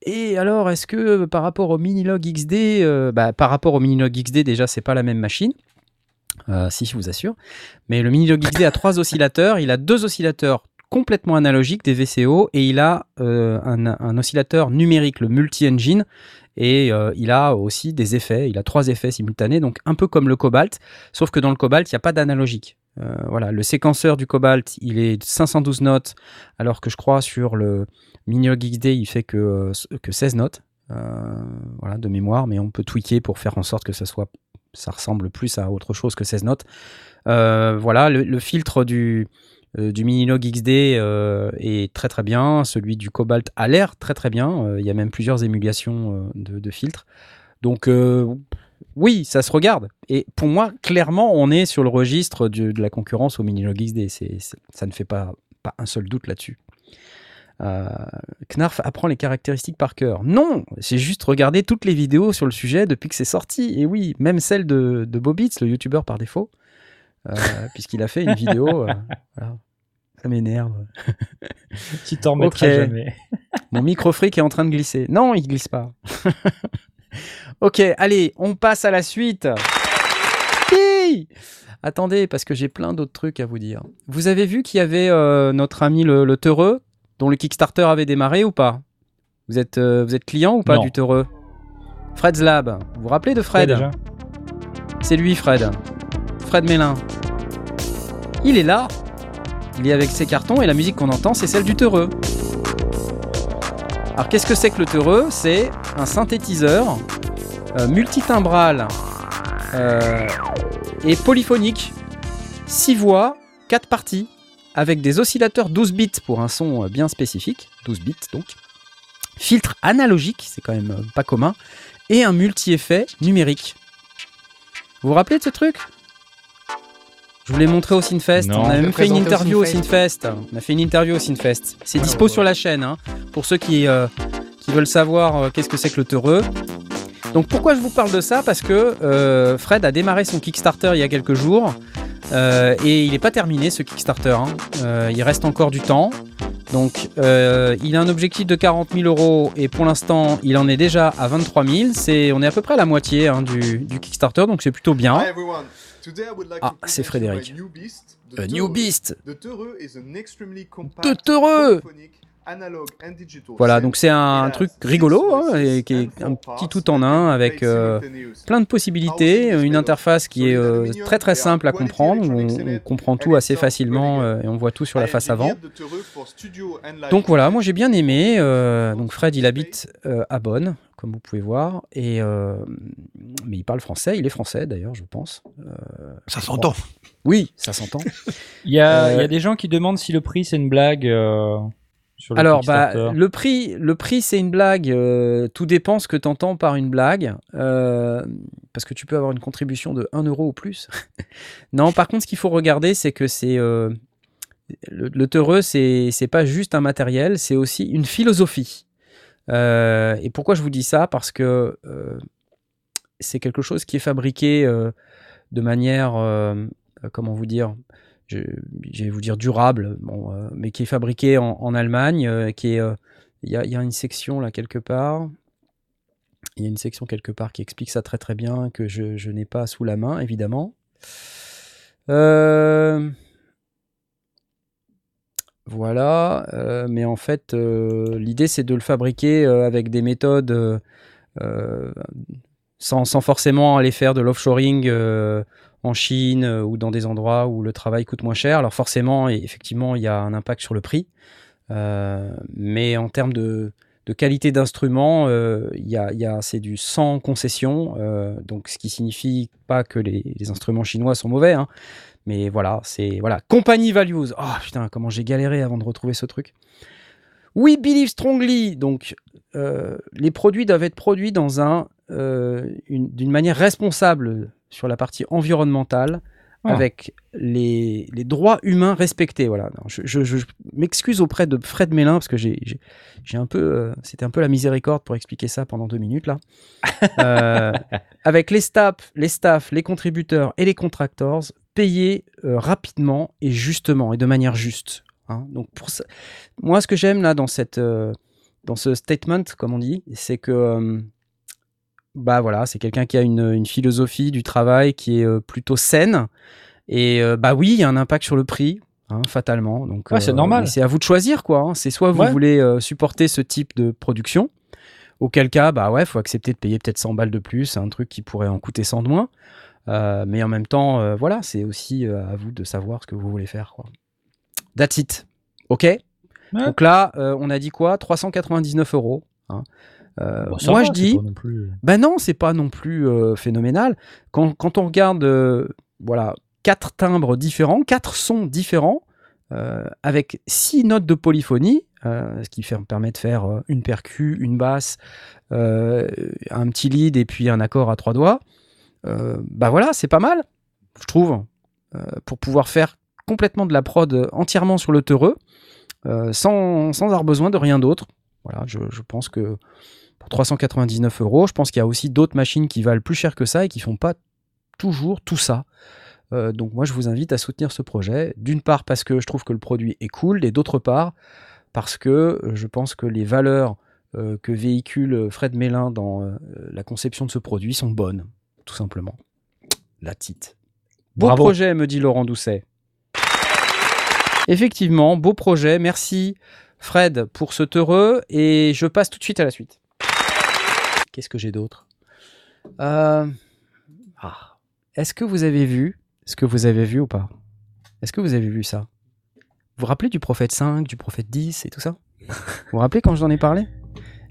Et alors, est-ce que euh, par rapport au Minilog XD, euh, bah, par rapport au Minilog XD, déjà, c'est pas la même machine? Euh, Si, je vous assure. Mais le Minilog XD a trois oscillateurs. Il a deux oscillateurs complètement analogiques, des VCO, et il a un oscillateur numérique, le multi-engine. Et euh, il a aussi des effets, il a trois effets simultanés, donc un peu comme le Cobalt, sauf que dans le Cobalt, il n'y a pas d'analogique. Euh, voilà, le séquenceur du Cobalt, il est de 512 notes, alors que je crois sur le Minilog XD, il fait que, euh, que 16 notes, voilà, de mémoire, mais on peut tweaker pour faire en sorte que ça soit, ça ressemble plus à autre chose que 16 notes. Voilà, le filtre du, euh, du Minilog XD euh, est très très bien, celui du Cobalt a l'air très très bien, Euh, il y a même plusieurs émulations de, filtres. Donc oui, ça se regarde. Et pour moi, clairement, on est sur le registre de la concurrence au Minilog XD. Ça ne fait pas, un seul doute là-dessus. Knarf apprend les caractéristiques par cœur. Non, j'ai juste regardé toutes les vidéos sur le sujet depuis que c'est sorti. Et oui, même celle de, de Bobitz, le youtubeur par défaut, puisqu'il a fait une vidéo. euh, voilà. Ça m'énerve. Tu t'en remettras Ok. jamais. Mon micro-fric est en train de glisser. Non, il glisse pas. ok, allez, on passe à la suite. Hi Attendez, parce que j'ai plein d'autres trucs à vous dire. Vous avez vu qu'il y avait euh, notre ami le, le Teureux, dont le Kickstarter avait démarré ou pas? Vous êtes, euh, vous êtes client ou pas Non. du Teureux? Fred's Lab. Vous vous rappelez de Fred? C'est lui, Fred. Fred Mélin. Il est là. Il est avec ses cartons et la musique qu'on entend, c'est celle du Teureux. Alors, qu'est-ce que c'est que le Teureux? C'est un synthétiseur euh, multitimbral euh, et polyphonique. 6 voix, 4 parties, avec des oscillateurs 12 bits pour un son euh, bien spécifique. 12 bits donc. Filtre analogique, c'est quand même pas commun. Et un multi-effet numérique. Vous vous rappelez de ce truc? Je vous l'ai montré au Synfest. Non. On a même fait une interview au Synfest. Synfest. On a fait une interview au Synfest. C'est Ah, dispo ouais. sur la chaîne. hein, pour ceux qui, euh, qui veulent savoir euh, qu'est-ce que c'est que le teureux. Donc pourquoi je vous parle de ça? Parce que euh, Fred a démarré son Kickstarter il y a quelques jours. euh, et il n'est pas terminé ce Kickstarter. hein. Euh, il reste encore du temps. Donc euh, il a un objectif de 40 000 euros et pour l'instant il en est déjà à 23 000. C'est, on est à peu près à la moitié hein, du, du Kickstarter, donc c'est plutôt bien. Ah, c'est Frédéric. Euh, New Beast, The Teureux is an extremely compact, Voilà, donc c'est un, truc rigolo hein, et qui est un petit tout en un avec euh, plein de possibilités, une interface qui est euh, très très simple à comprendre, où on, on comprend tout assez facilement euh, et on voit tout sur la face avant. Donc voilà, moi j'ai bien aimé. euh, donc Fred, il habite euh, à Bonn, comme vous pouvez voir, et euh, mais il parle français. Il est français d'ailleurs, je pense. Euh, Ça s'entend. oui, ça s'entend. Il y, a, Euh, il y a des gens qui demandent si le prix c'est une blague euh, sur le Alors, bah, le prix, le prix, c'est une blague. euh, tout dépend ce que tu entends par une blague, euh, parce que tu peux avoir une contribution de 1 euro ou plus. non, par contre, ce qu'il faut regarder, c'est que c'est euh, le, le Teureux, c'est pas juste un matériel, c'est aussi une philosophie. Et pourquoi je vous dis ça? Parce que c'est quelque chose qui est fabriqué de manière, comment vous dire, vais vous dire durable, bon, euh, mais qui est fabriqué en, Allemagne, euh, qui est, euh, il y, a, une section là quelque part, il y a une section quelque part qui explique ça très très bien que je, je n'ai pas sous la main évidemment. Voilà, mais en fait, l'idée c'est de le fabriquer avec des méthodes sans, sans forcément aller faire de l'offshoring en Chine euh, ou dans des endroits où le travail coûte moins cher. Alors forcément, effectivement, il y a un impact sur le prix, Euh, mais en termes de, qualité d'instrument, euh, y a, y a- c'est du sans concession, euh, donc ce qui signifie pas que les, instruments chinois sont mauvais, hein, mais voilà, c'est voilà. Company Values. Oh putain, comment j'ai galéré avant de retrouver ce truc. We believe strongly. Donc, les produits doivent être produits dans un d'une manière responsable sur la partie environnementale, Ah. avec les, les droits humains respectés. Voilà. Non, je je- je m'excuse auprès de Fred Mélin parce que j'ai un peu, euh, c'était un peu la miséricorde pour expliquer ça pendant deux minutes là. Euh, avec les staffs, les staffs, les contributeurs et les contractors payés euh, rapidement et justement et de manière juste. hein. Donc pour ça, moi ce que j'aime là dans cette euh, dans ce statement comme on dit, c'est que euh, bah voilà, c'est quelqu'un qui a une, une philosophie du travail qui est euh, plutôt saine. Et euh, bah oui, il y a un impact sur le prix, hein, fatalement. Donc Ouais, c'est normal. mais C'est à vous de choisir quoi. hein. C'est soit vous Ouais. voulez euh, supporter ce type de production, auquel cas bah ouais, faut accepter de payer peut-être 100 balles de plus, un truc qui pourrait en coûter 100 de moins. Euh, mais en même temps, euh, voilà, c'est aussi euh, à vous de savoir ce que vous voulez faire quoi. That's it. Ok? Donc là, euh, on a dit quoi? 399 euros. hein. Euh, Bon, moi, va, je dis, non plus- ben non, c'est pas non plus euh, phénoménal. Quand, quand on regarde, euh, voilà, quatre timbres différents, quatre sons différents, euh, avec six notes de polyphonie, euh, ce qui fait, permet de faire euh, une percu, une basse, euh, un petit lead et puis un accord à trois doigts. euh, bah voilà, c'est pas mal, je trouve, euh, pour pouvoir faire complètement de la prod entièrement sur le Teureux, euh, sans, sans avoir besoin de rien d'autre. Voilà, je, je pense que pour 399 euros, je pense qu'il y a aussi d'autres machines qui valent plus cher que ça et qui font pas toujours tout ça. Euh, donc moi, je vous invite à soutenir ce projet. D'une part parce que je trouve que le produit est cool, et d'autre part parce que euh, je pense que les valeurs euh, que véhicule Fred Mélin dans euh, la conception de ce produit sont bonnes, tout simplement. La tite. Beau Bravo. projet, me dit Laurent Doucet. Effectivement, beau projet. Merci Fred pour ce heureux et je passe tout de suite à la suite. Qu'est-ce que j'ai d'autre? Euh, ah. Est-ce que vous avez vu ce que vous avez vu ou pas? Est-ce que vous avez vu ça? Vous vous rappelez du prophète 5, du prophète 10 et tout ça? Vous vous rappelez quand je en ai parlé?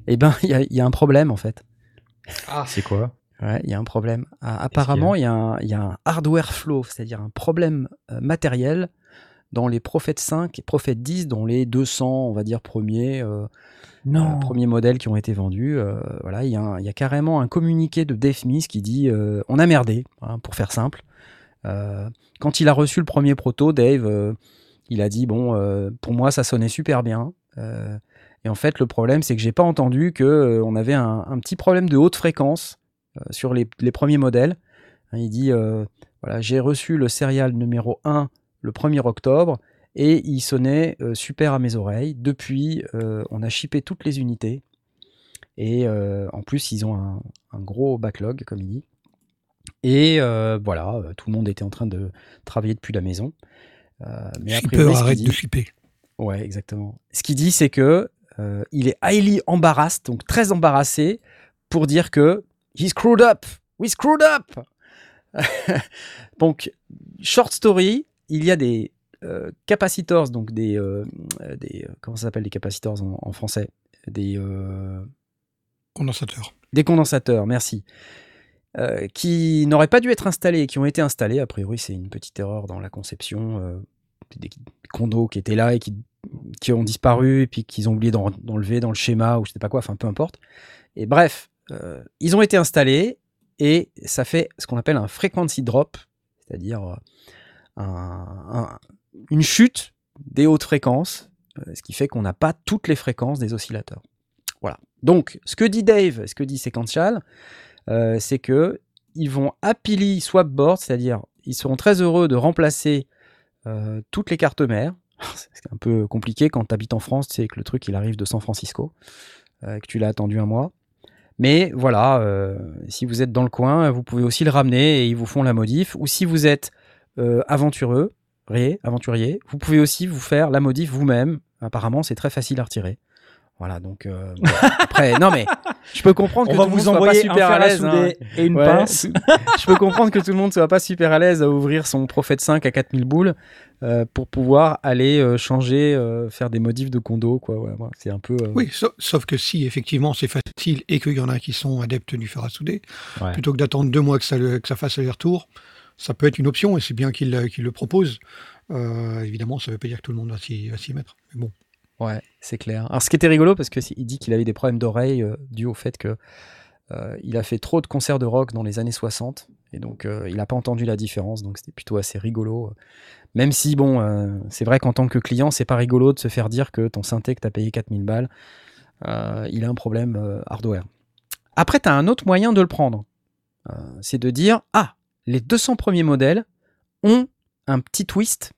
Eh ben, il y a- il y, a un problème en fait. Ah, C'est quoi? Ouais, il y a un problème. Ah, apparemment, il y, a un- il y a un hardware flow, c'est-à-dire un problème euh, matériel dans les Prophète 5 et Prophète 10, dont les 200, on va dire, premiers, euh, euh, premiers modèles qui ont été vendus. euh, voilà, il y, a y carrément un communiqué de Dave Smith qui dit On a merdé, hein, pour faire simple. Quand il a reçu le premier proto, Dave, il a dit Bon, pour moi, ça sonnait super bien. Et en fait, le problème, c'est que j'ai pas entendu que on avait un, un petit problème de haute fréquence sur les, les premiers modèles. Hein, il dit voilà, j'ai reçu le serial numéro 1 le 1er octobre et il sonnait euh, super à mes oreilles. Depuis, euh, on a shippé toutes les unités et euh, en plus, ils ont un, un gros backlog, comme il dit. Et voilà, tout le monde était en train de travailler depuis la maison. Mais a Shipper, arrête dit- de shipper. Ouais, exactement. Ce qu'il dit, c'est que il est highly embarrassed, donc très embarrassé, pour dire que he screwed up, we screwed up. donc, short story, il y a des euh, capacitors, donc des, euh, euh, des comment ça s'appelle les capacitors en, en français, des euh, Condensateur. des condensateurs, merci, qui n'auraient pas dû être installés qui ont été installés. A priori, c'est une petite erreur dans la conception. des, condos qui étaient là et qui, qui ont disparu et puis qu'ils ont oublié d'en- d'enlever dans le schéma ou je sais pas quoi, enfin peu importe. Et bref, ils ont été installés et ça fait ce qu'on appelle un frequency drop, c'est-à-dire un- un- une chute des hautes fréquences, euh, ce qui fait qu'on n'a pas toutes les fréquences des oscillateurs. Voilà. Donc, ce que dit Dave, ce que dit Sequential, euh, c'est que ils vont happily swap board, c'est-à-dire ils seront très heureux de remplacer euh, toutes les cartes mères. C'est un peu compliqué quand tu habites en France, tu sais que le truc il arrive de San Francisco, que tu l'as attendu un mois. Mais voilà, si vous êtes dans le coin, vous pouvez aussi le ramener et ils vous font la modif. Ou si vous êtes euh, aventureux, ré, aventurier, vous pouvez aussi vous faire la modif vous-même. Apparemment, c'est très facile à retirer. Voilà, donc euh, bon, après, non mais je peux comprendre On que va tout le monde vous soit pas super à l'aise. hein. et une Ouais, pince. je peux comprendre que tout le monde soit pas super à l'aise à ouvrir son Prophète 5 à 4000 boules euh, pour pouvoir aller euh, changer, euh, faire des modifs de condo, quoi. Ouais, c'est un peu. euh, Oui, sa- sauf que si effectivement c'est facile et qu'il y en a qui sont adeptes du fer à souder, Ouais. plutôt que d'attendre deux mois que ça, le- que ça fasse aller-retour, ça peut être une option et c'est bien qu'il euh, qu'il le propose. Euh, évidemment, ça ne veut pas dire que tout le monde va s'y mettre. Mais bon, Ouais, c'est clair. Alors, ce qui était rigolo, parce qu'il dit qu'il avait des problèmes d'oreille euh, dû au fait que euh, a fait trop de concerts de rock dans les années 60 et donc il n'a pas entendu la différence. Donc c'était plutôt assez rigolo. Même si bon, c'est vrai qu'en tant que client, c'est pas rigolo de se faire dire que ton synthé que t'as payé 4000 balles, il a un problème hardware. Après, tu as un autre moyen de le prendre. C'est de dire ah, les 200 premiers modèles ont un petit twist.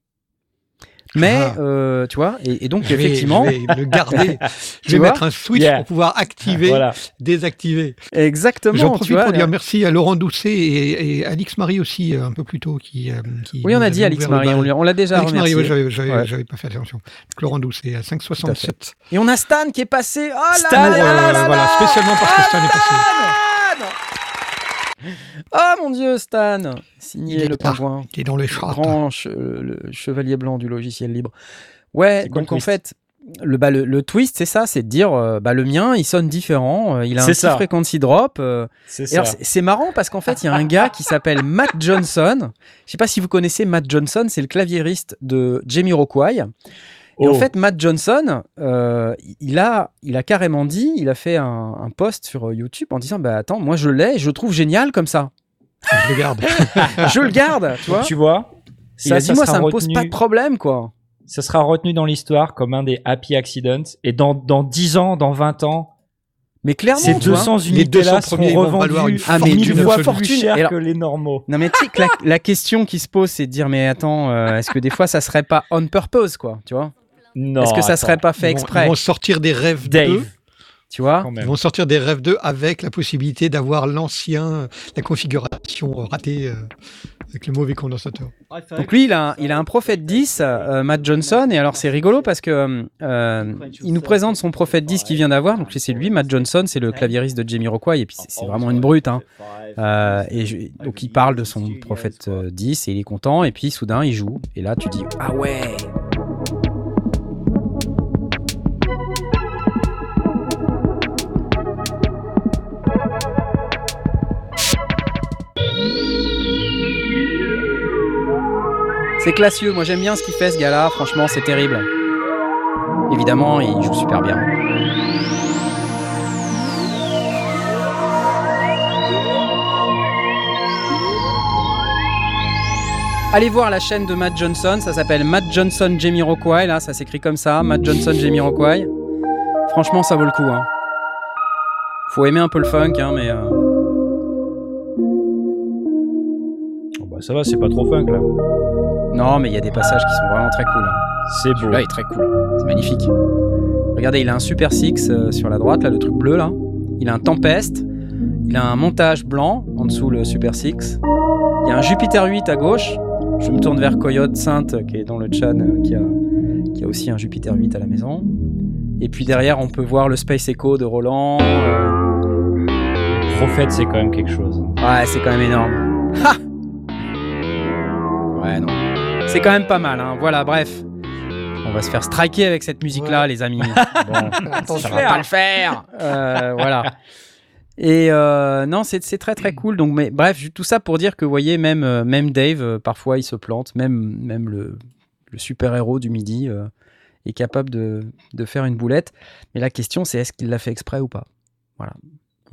Mais Ah. euh, tu vois, et, et donc je vais, effectivement, je vais le garder. je vais vois mettre un switch Yeah. pour pouvoir activer, Voilà. désactiver. Exactement. J'en tu profite vois, pour dire merci à Laurent Doucet et, et Alix Marie aussi euh, un peu plus tôt qui. euh, qui Oui, on a dit Alix Marie, on, l'a déjà Alix Marie, ouais, j'avais Ouais. pas fait attention. Donc, Laurent Doucet à 5,67. Et on a Stan qui est passé. Oh là Stan, là là euh, voilà, là spécialement parce que Stan est passé. Stan Oh mon dieu, Stan Signé le pingouin. Qui est dans les chats. Grand che- le chevalier blanc du logiciel libre. Ouais, donc en fait, le, bah, le, le twist, c'est ça, c'est de dire, euh, bah, le mien, il sonne différent, euh, il a un petit frequency drop. euh, c'est marrant parce qu'en fait, il y a un gars qui s'appelle Matt Johnson. Je sais pas si vous connaissez Matt Johnson, c'est le claviériste de Jamie Rockway. Et en Oh. fait, Matt Johnson, euh, il, a, il a carrément dit, il a fait un, un post sur euh, YouTube en disant Bah attends, moi je l'ai, je le trouve génial comme ça. Je le garde. je le garde, tu vois. Tu vois Il a dit, moi, sera ça me pose pas de problème, quoi. Ça sera retenu dans l'histoire comme un des happy accidents. Et dans, dans 10 ans, dans 20 ans, Mais clairement, ces tu vois. 200 les unités-là 200 seront premiers vont valoir revendus une Ah, mais mille d'une fois fortune. plus cher alors- que les normaux. Non mais tu sais que la, la question qui se pose c'est de dire mais attends euh, est-ce que des fois ça serait pas on purpose quoi tu vois? Non. est-ce que ça attends. serait pas fait exprès Ils vont sortir des rêves Dave, 2. tu vois Ils vont sortir des rêves 2 avec la possibilité d'avoir l'ancien, la configuration ratée euh, avec le mauvais condensateur. donc lui il a un, il a un prophète 10 euh, Matt Johnson et alors c'est rigolo parce que euh, il nous présente son prophète 10 qu'il vient d'avoir donc c'est lui Matt Johnson c'est le claviériste de Jamiroquai et puis c'est- c'est vraiment une brute hein. Euh, et je- donc il parle de son prophète euh, 10 et il est content et puis soudain il joue et là tu dis ah ouais C'est classieux, moi j'aime bien ce qu'il fait ce gars-là, franchement c'est terrible. Évidemment, il joue super bien. Allez voir la chaîne de Matt Johnson, ça s'appelle Matt Johnson Jamiroquai, là ça s'écrit comme ça, Matt Johnson Jamiroquai. Franchement ça vaut le coup. Hein. Faut aimer un peu le funk, hein, mais... euh, Oh, bah, ça va, c'est pas trop funk là. Non, mais il y a des passages qui sont vraiment très cool. hein. C'est beau. Celui-là est très cool. C'est magnifique. Regardez, il a un Super Six euh, sur la droite, là, le truc bleu, là. Il a un Tempest. Il a un montage blanc en dessous le Super Six. Il y a un Jupiter 8 à gauche. Je me tourne vers Coyote Sainte, qui est dans le chat, euh, qui a, qui a aussi un Jupiter 8 à la maison. Et puis derrière, on peut voir le Space Echo de Roland. euh, Prophète, c'est quand même quelque chose. Ouais, c'est quand même énorme. Ha Ouais, non. C'est quand même pas mal, hein. Voilà, bref. On va se faire striker avec cette musique-là, Ouais. les amis. Bon, ça va pas le faire. Euh, voilà. Et euh, non, c'est très très cool. Donc, mais bref, tout ça pour dire que, vous voyez, même, euh, même Dave, parfois, il se plante. Même, même le, le super-héros du midi euh, est capable de, de faire une boulette. Mais la question, c'est est-ce qu'il l'a fait exprès ou pas? Voilà.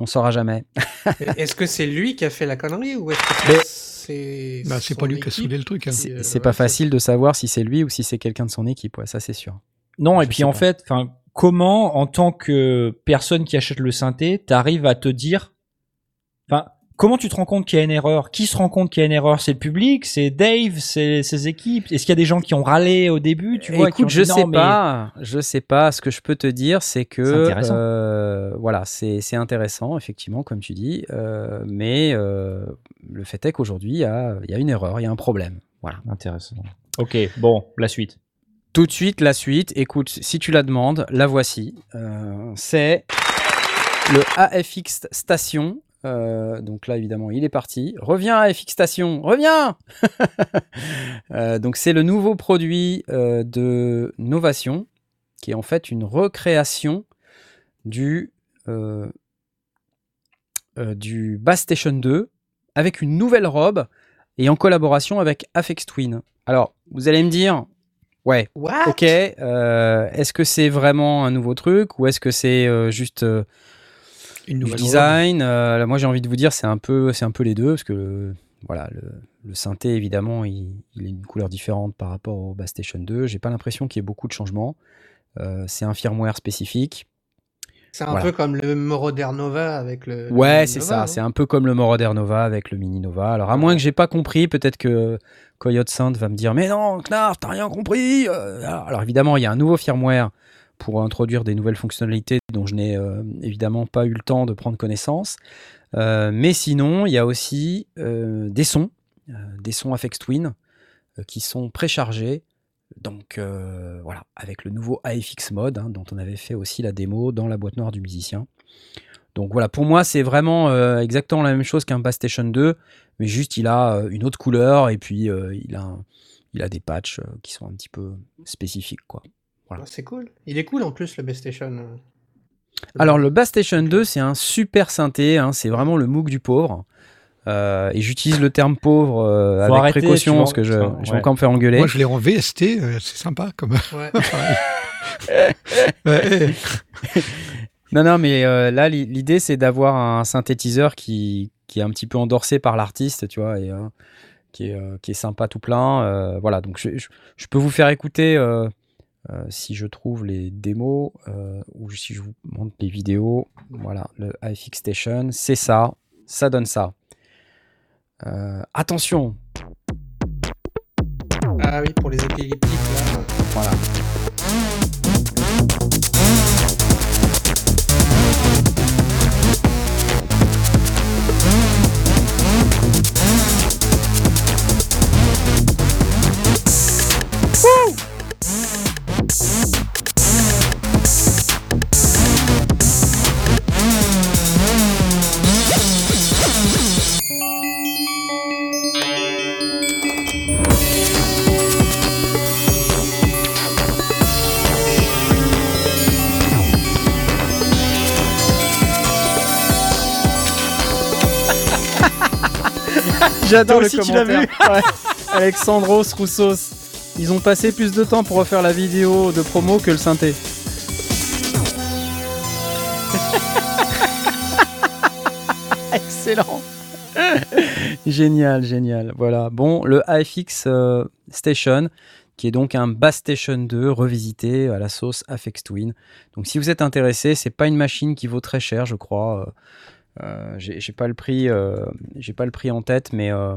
On saura jamais. Est-ce que c'est lui qui a fait la connerie ou est-ce Mais- que c'est. Bah, c'est pas lui qui a soudé le truc. hein. C'est euh, c'est ouais, pas c'est- facile de savoir si c'est lui ou si c'est quelqu'un de son équipe, ouais, ça c'est sûr. Non, et puis en pas. fait, comment, en tant que personne qui achète le synthé, t'arrives à te dire, enfin, comment tu te rends compte qu'il y a une erreur? Qui se rend compte qu'il y a une erreur? C'est le public, c'est Dave, c'est ses équipes? Est-ce qu'il y a des gens qui ont râlé au début Tu vois, qui ont Écoute, je dit, sais non, mais- pas, je sais pas. Ce que je peux te dire, c'est que C'est intéressant. euh, voilà, c'est c'est intéressant, effectivement, comme tu dis, euh, mais euh, le fait est qu'aujourd'hui, il y a, il y a une erreur, il y a un problème. Voilà. Intéressant. Ok, bon, la suite. Tout de suite, la suite. Écoute, si tu la demandes, la voici. Euh, c'est le AFX Station. Euh, donc là, évidemment, il est parti. Reviens, AFX Station, reviens Euh, Donc c'est le nouveau produit euh, de Novation, qui est en fait une recréation du, du Bass Station 2 avec une nouvelle robe et en collaboration avec Afex Twin. Alors, vous allez me dire, ouais, What? Ok, est-ce que c'est vraiment un nouveau truc ou est-ce que c'est juste Une du design Euh, là, Moi, j'ai envie de vous dire, c'est un peu, c'est un peu les deux parce que le, voilà, le, le synthé évidemment, il, il a une couleur différente par rapport au Bass Station 2. J'ai pas l'impression qu'il y ait beaucoup de changements. Euh, c'est un firmware spécifique. C'est un Voilà. peu comme le Moroder Nova avec le. Ouais, Mini c'est Nova, ça. C'est un peu comme le Moroder Nova avec le Mini Nova. Alors, à moins que j'ai pas compris, peut-être que Coyote Saint va me dire Mais non, Knarf, t'as rien compris Euh, Alors, évidemment, il y a un nouveau firmware pour introduire des nouvelles fonctionnalités dont je n'ai euh, évidemment pas eu le temps de prendre connaissance. Euh, mais sinon, il y a aussi euh, des sons, des sons Afex Twin qui sont préchargés. Donc voilà, avec le nouveau AFX mode hein, dont on avait fait aussi la démo dans la boîte noire du musicien. Donc voilà, pour moi, c'est vraiment exactement la même chose qu'un Bass Station 2, mais juste il a une autre couleur et puis il, a il a des patchs qui sont un petit peu spécifiques. quoi. Voilà. Ah, C'est cool. Il est cool en plus le Best Station. euh. Alors le Bass Station 2, c'est un super synthé, hein, c'est vraiment le MOOC du pauvre. Euh, et j'utilise le terme pauvre euh, avec arrêter, précaution parce que je, je vais encore me faire engueuler. Moi, je l'ai en VST, euh, c'est sympa comme. Ouais. Ouais, Non, non, mais euh, là, l'i- l'idée, c'est d'avoir un synthétiseur qui, qui est un petit peu endorsé par l'artiste, tu vois, et euh, qui, est, euh, qui est sympa tout plein. euh, voilà, donc je, je- je peux vous faire écouter euh, si je trouve les démos euh, ou si je vous montre les vidéos. Voilà, le iFix Station, c'est ça, ça donne ça. Euh, attention, Ah oui, pour les épileptiques, là. voilà. J'adore le aussi, tu l'as commentaire. Ouais. Alexandros Roussos. Ils ont passé plus de temps pour refaire la vidéo de promo que le synthé. Excellent. génial, génial. Voilà. Bon, le AFX euh, Station, qui est donc un Bass Station 2 revisité à la sauce Afex Twin. Donc, si vous êtes intéressé, c'est pas une machine qui vaut très cher, je crois. Euh, euh, j'ai pas le prix, euh, j'ai pas le prix en tête, mais euh,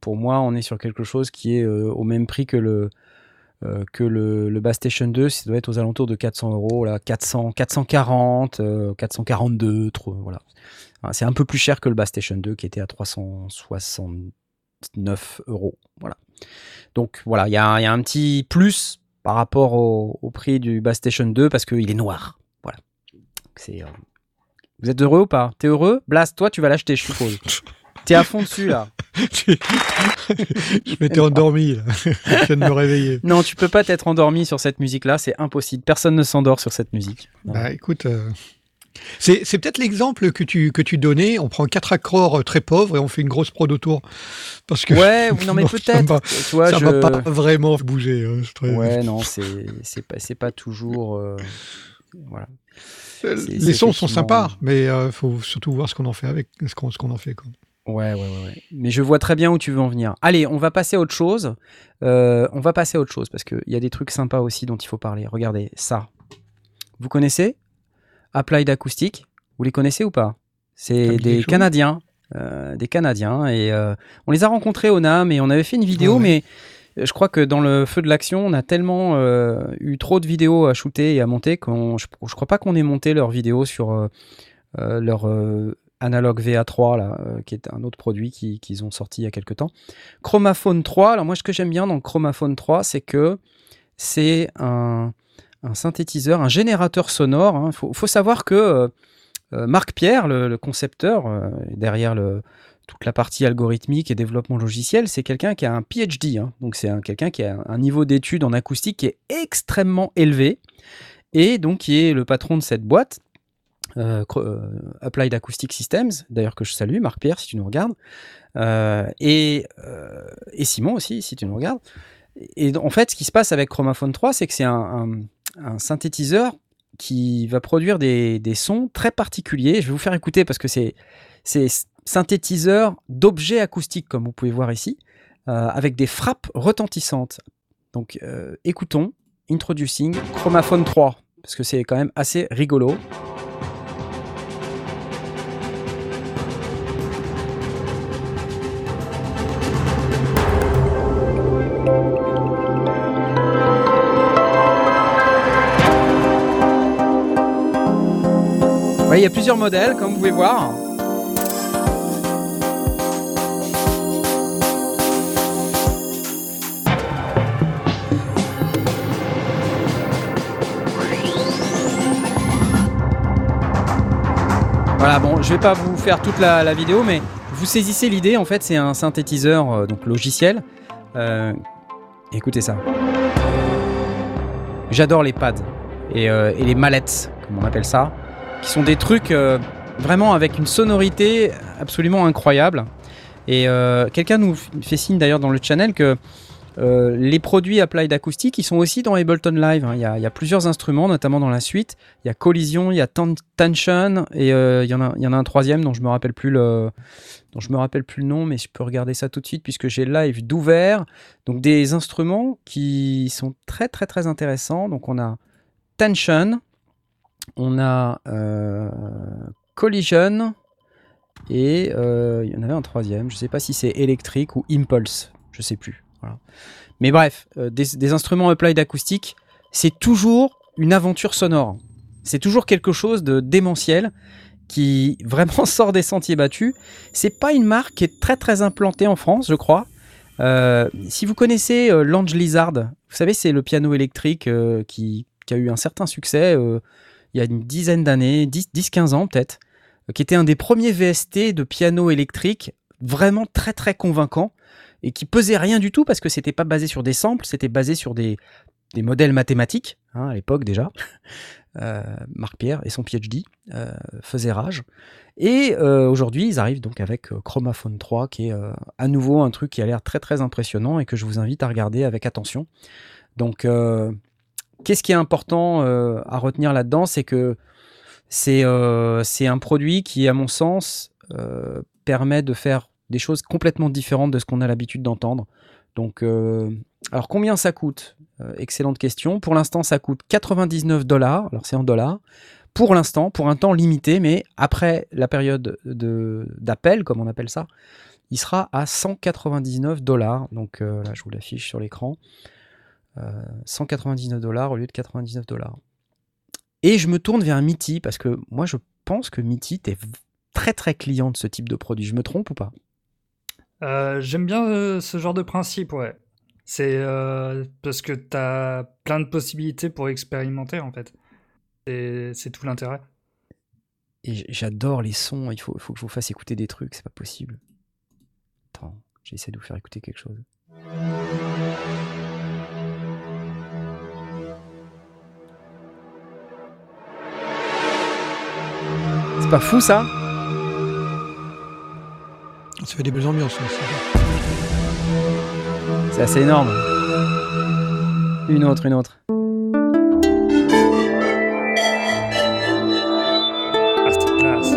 pour moi, on est sur quelque chose qui est au même prix que le que le, le Bass Station 2. Ça doit être aux alentours de 400 euros, là, 400, 440, euh, 442, trop, voilà. C'est un peu plus cher que le Bass Station 2 qui était à 369 euros, voilà. Donc voilà, il y y a un petit plus par rapport au, prix du Bass Station 2 parce qu'il est noir, voilà. C'est vous êtes heureux ou pas? T'es heureux? Blast, toi tu vas l'acheter, je suppose. T'es à fond dessus là. Je m'étais endormi, là. je viens de me réveiller. Non, tu peux pas t'être endormi sur cette musique-là, c'est impossible. Personne ne s'endort sur cette musique. Non. Bah, écoute, euh, c'est c'est peut-être l'exemple que tu, que tu donnais. On prend quatre accords euh, très pauvres et on fait une grosse prod autour. Parce que Ouais, oui, non mais ça peut-être. ça je... va pas vraiment bouger. hein, Ouais, non, c'est c'est pas c'est pas toujours. euh, Voilà. c'est- Les sons sont sympas, mais il faut surtout voir ce qu'on en fait avec, ce qu'on en fait. Quoi. Ouais, ouais, ouais, ouais. Mais je vois très bien où tu veux en venir. Allez, on va passer à autre chose. Euh, on va passer à autre chose parce qu'il y a des trucs sympas aussi dont il faut parler. Regardez ça. Vous connaissez Applied Acoustic? Vous les connaissez ou pas? C'est dit des. Canadiens. euh, des Canadiens. Et euh, on les a rencontrés au NAM et on avait fait une vidéo, Ah ouais. mais euh, je crois que dans le feu de l'action, on a tellement euh, eu trop de vidéos à shooter et à monter qu'on je, je crois pas qu'on ait monté leurs vidéos sur euh, euh, leur euh, Analog VA3 là, qui est un autre produit qui- qu'ils ont sorti il y a quelques temps. Chromaphone 3, alors moi ce que j'aime bien dans Chromaphone 3, c'est que c'est un, synthétiseur, un générateur sonore. Il faut, faut savoir que Marc Pierre, le, concepteur, derrière le, toute la partie algorithmique et développement logiciel, c'est quelqu'un qui a un PhD. hein. donc c'est un- quelqu'un qui a un niveau d'études en acoustique qui est extrêmement élevé et donc qui est le patron de cette boîte. euh, euh, Applied Acoustic Systems, d'ailleurs que je salue, Marc Pierre, si tu nous regardes, Euh, et, Simon aussi, si tu nous regardes. Et en fait, ce qui se passe avec Chromaphone 3, c'est que c'est un, synthétiseur qui va produire des, des sons très particuliers. Je vais vous faire écouter parce que c'est synthétiseur d'objets acoustiques, comme vous pouvez voir ici, euh, avec des frappes retentissantes. Donc, euh, écoutons Introducing Chromaphone 3, parce que c'est quand même assez rigolo. Il y a plusieurs modèles, comme vous pouvez voir. Voilà, bon, je vais pas vous faire toute la, vidéo, mais vous saisissez l'idée. En fait, c'est un synthétiseur euh, donc logiciel. Euh, écoutez ça. J'adore les pads et, euh, et les mallettes, comme on appelle ça, qui sont des trucs vraiment avec une sonorité absolument incroyable. Et quelqu'un nous fait signe d'ailleurs dans le channel que euh, les produits Applied Acoustic, ils sont aussi dans Ableton Live. hein. Il y, a, plusieurs instruments, notamment dans la suite. Il y a Collision, il y a Ten- Tension, et euh, il, y en a, en un troisième dont je me rappelle plus le, dont je me rappelle plus le nom, mais je peux regarder ça tout de suite puisque j'ai live d'ouvert. Donc des instruments qui sont très très très intéressants. Donc on a Tension, on a euh, Collision, et il y en avait un troisième. Je sais pas si c'est électrique ou Impulse, je sais plus. Mais bref, euh, des, instruments applied acoustique, c'est toujours une aventure sonore. C'est toujours quelque chose de démentiel qui vraiment sort des sentiers battus. C'est pas une marque qui est très très implantée en France, je crois. Euh, si vous connaissez euh, Lange Lizard, vous savez, c'est le piano électrique qui, a eu un certain succès il y a une dizaine d'années, 10-15 ans peut-être, qui était un des premiers VST de piano électrique vraiment très très convaincant et qui pesait rien du tout parce que c'était pas basé sur des samples, c'était basé sur des, modèles mathématiques, hein, à l'époque déjà. Euh, Marc Pierre et son PhD euh, faisaient rage. Et euh, aujourd'hui, ils arrivent donc avec euh, Chromaphone 3, qui est à nouveau un truc qui a l'air très très impressionnant et que je vous invite à regarder avec attention. Donc, qu'est-ce qui est important à retenir là-dedans? C'est que c'est un produit qui, à mon sens, permet de faire des choses complètement différentes de ce qu'on a l'habitude d'entendre. Donc, euh, alors combien ça coûte? Euh, Excellente question. Pour l'instant, ça coûte 99 dollars. Alors c'est en dollars. Pour l'instant, pour un temps limité, mais après la période de- d'appel, comme on appelle ça, il sera à 199 dollars. Donc euh, là, je vous l'affiche sur l'écran. Euh, 199 dollars au lieu de 99 dollars. Et je me tourne vers Mitty parce que moi, je pense que Mitty est très très client de ce type de produit. Je me trompe ou pas? Euh, J'aime bien euh, ce genre de principe, ouais. C'est euh, parce que t'as plein de possibilités pour expérimenter, en fait. C'est tout l'intérêt. Et j'adore les sons. Il faut, faut que je vous fasse écouter des trucs. C'est pas possible. Attends, j'essaie de vous faire écouter quelque chose. C'est pas fou ça? Ça fait des belles ambiances. aussi. C'est assez énorme. Une autre, une autre. C'est classe.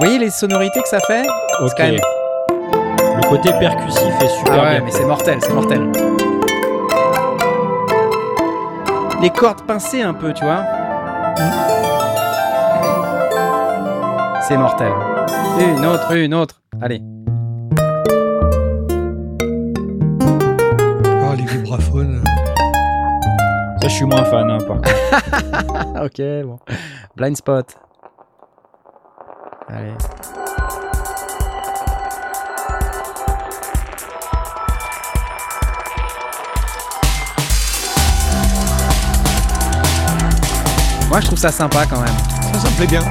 Vous voyez les sonorités que ça fait? Ok. quand même- Le côté percussif est super Ah ouais, bien. mais c'est mortel, c'est mortel. Les cordes pincées un peu, tu vois. C'est mortel. Une autre, une autre. Allez. Ah, les vibraphones. Ça, je suis moins fan, hein, par contre. Ok, bon. Blind spot. Allez. Moi, je trouve ça sympa quand même. Ça, ça me plaît bien.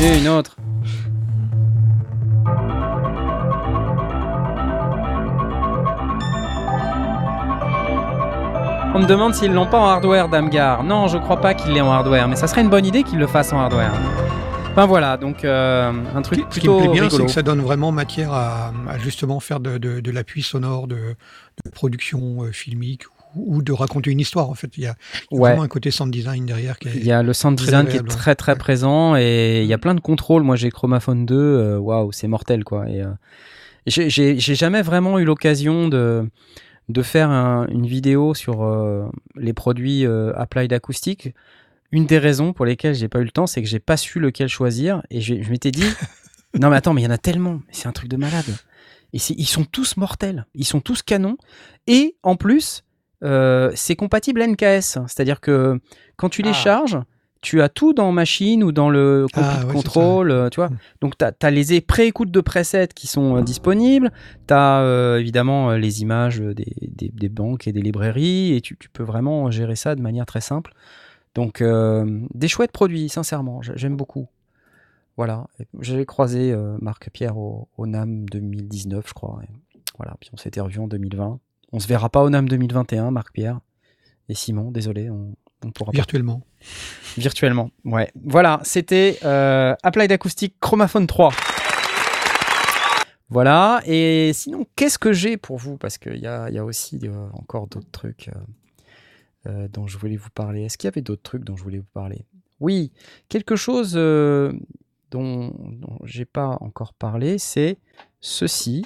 Et une autre. On me demande s'ils l'ont pas en hardware, Damgar. Non, je crois pas qu'il l'ait en hardware, mais ça serait une bonne idée qu'il le fasse en hardware. Enfin voilà, donc euh, un truc qui, ce qui plutôt me plaît bien, c'est que ça donne vraiment matière à, à justement faire de, de- de l'appui sonore, de, de production euh, filmique ou, de raconter une histoire. En fait, il y a, il y a Ouais. vraiment un côté sound design derrière qui est. Il y a le sound design qui est agréable, très très ouais. présent et il y a plein de contrôles. Moi j'ai Chromaphone 2, euh, waouh, c'est mortel quoi. Et, euh, j'ai- jamais vraiment eu l'occasion de, de faire un- une vidéo sur euh, les produits euh, Applied Acoustic. Une des raisons pour lesquelles j'ai pas eu le temps, c'est que j'ai pas su lequel choisir et je, je m'étais dit non mais attends, mais il y en a tellement, c'est un truc de malade. Et ils sont tous mortels, ils sont tous canons et en plus euh, c'est compatible NKS, c'est-à-dire que quand tu les Ah. charges, tu as tout dans machine ou dans le Ah, ouais, control, euh, tu vois. Mm. Donc tu as, les préécoutes de presets qui sont euh, disponibles, tu as évidemment les images des, des- des banques et des librairies, et tu, tu peux vraiment gérer ça de manière très simple. Donc euh, des chouettes produits, sincèrement, j'ai- j'aime beaucoup. Voilà, j'ai croisé Marc Pierre au, au NAM 2019, je crois. et voilà, puis on s'était revu en 2020. On se verra pas au NAM 2021, Marc Pierre et Simon, désolé, on, on pourra pas- Virtuellement. virtuellement. Ouais. Voilà, c'était euh, Applied Acoustic Chromaphone 3. Voilà, et sinon, qu'est-ce que j'ai pour vous? Parce qu'il y a, il y a aussi euh, encore d'autres trucs euh, dont je voulais vous parler. Est-ce qu'il y avait d'autres trucs dont je voulais vous parler? Oui, quelque chose dont, dont j'ai pas encore parlé, c'est ceci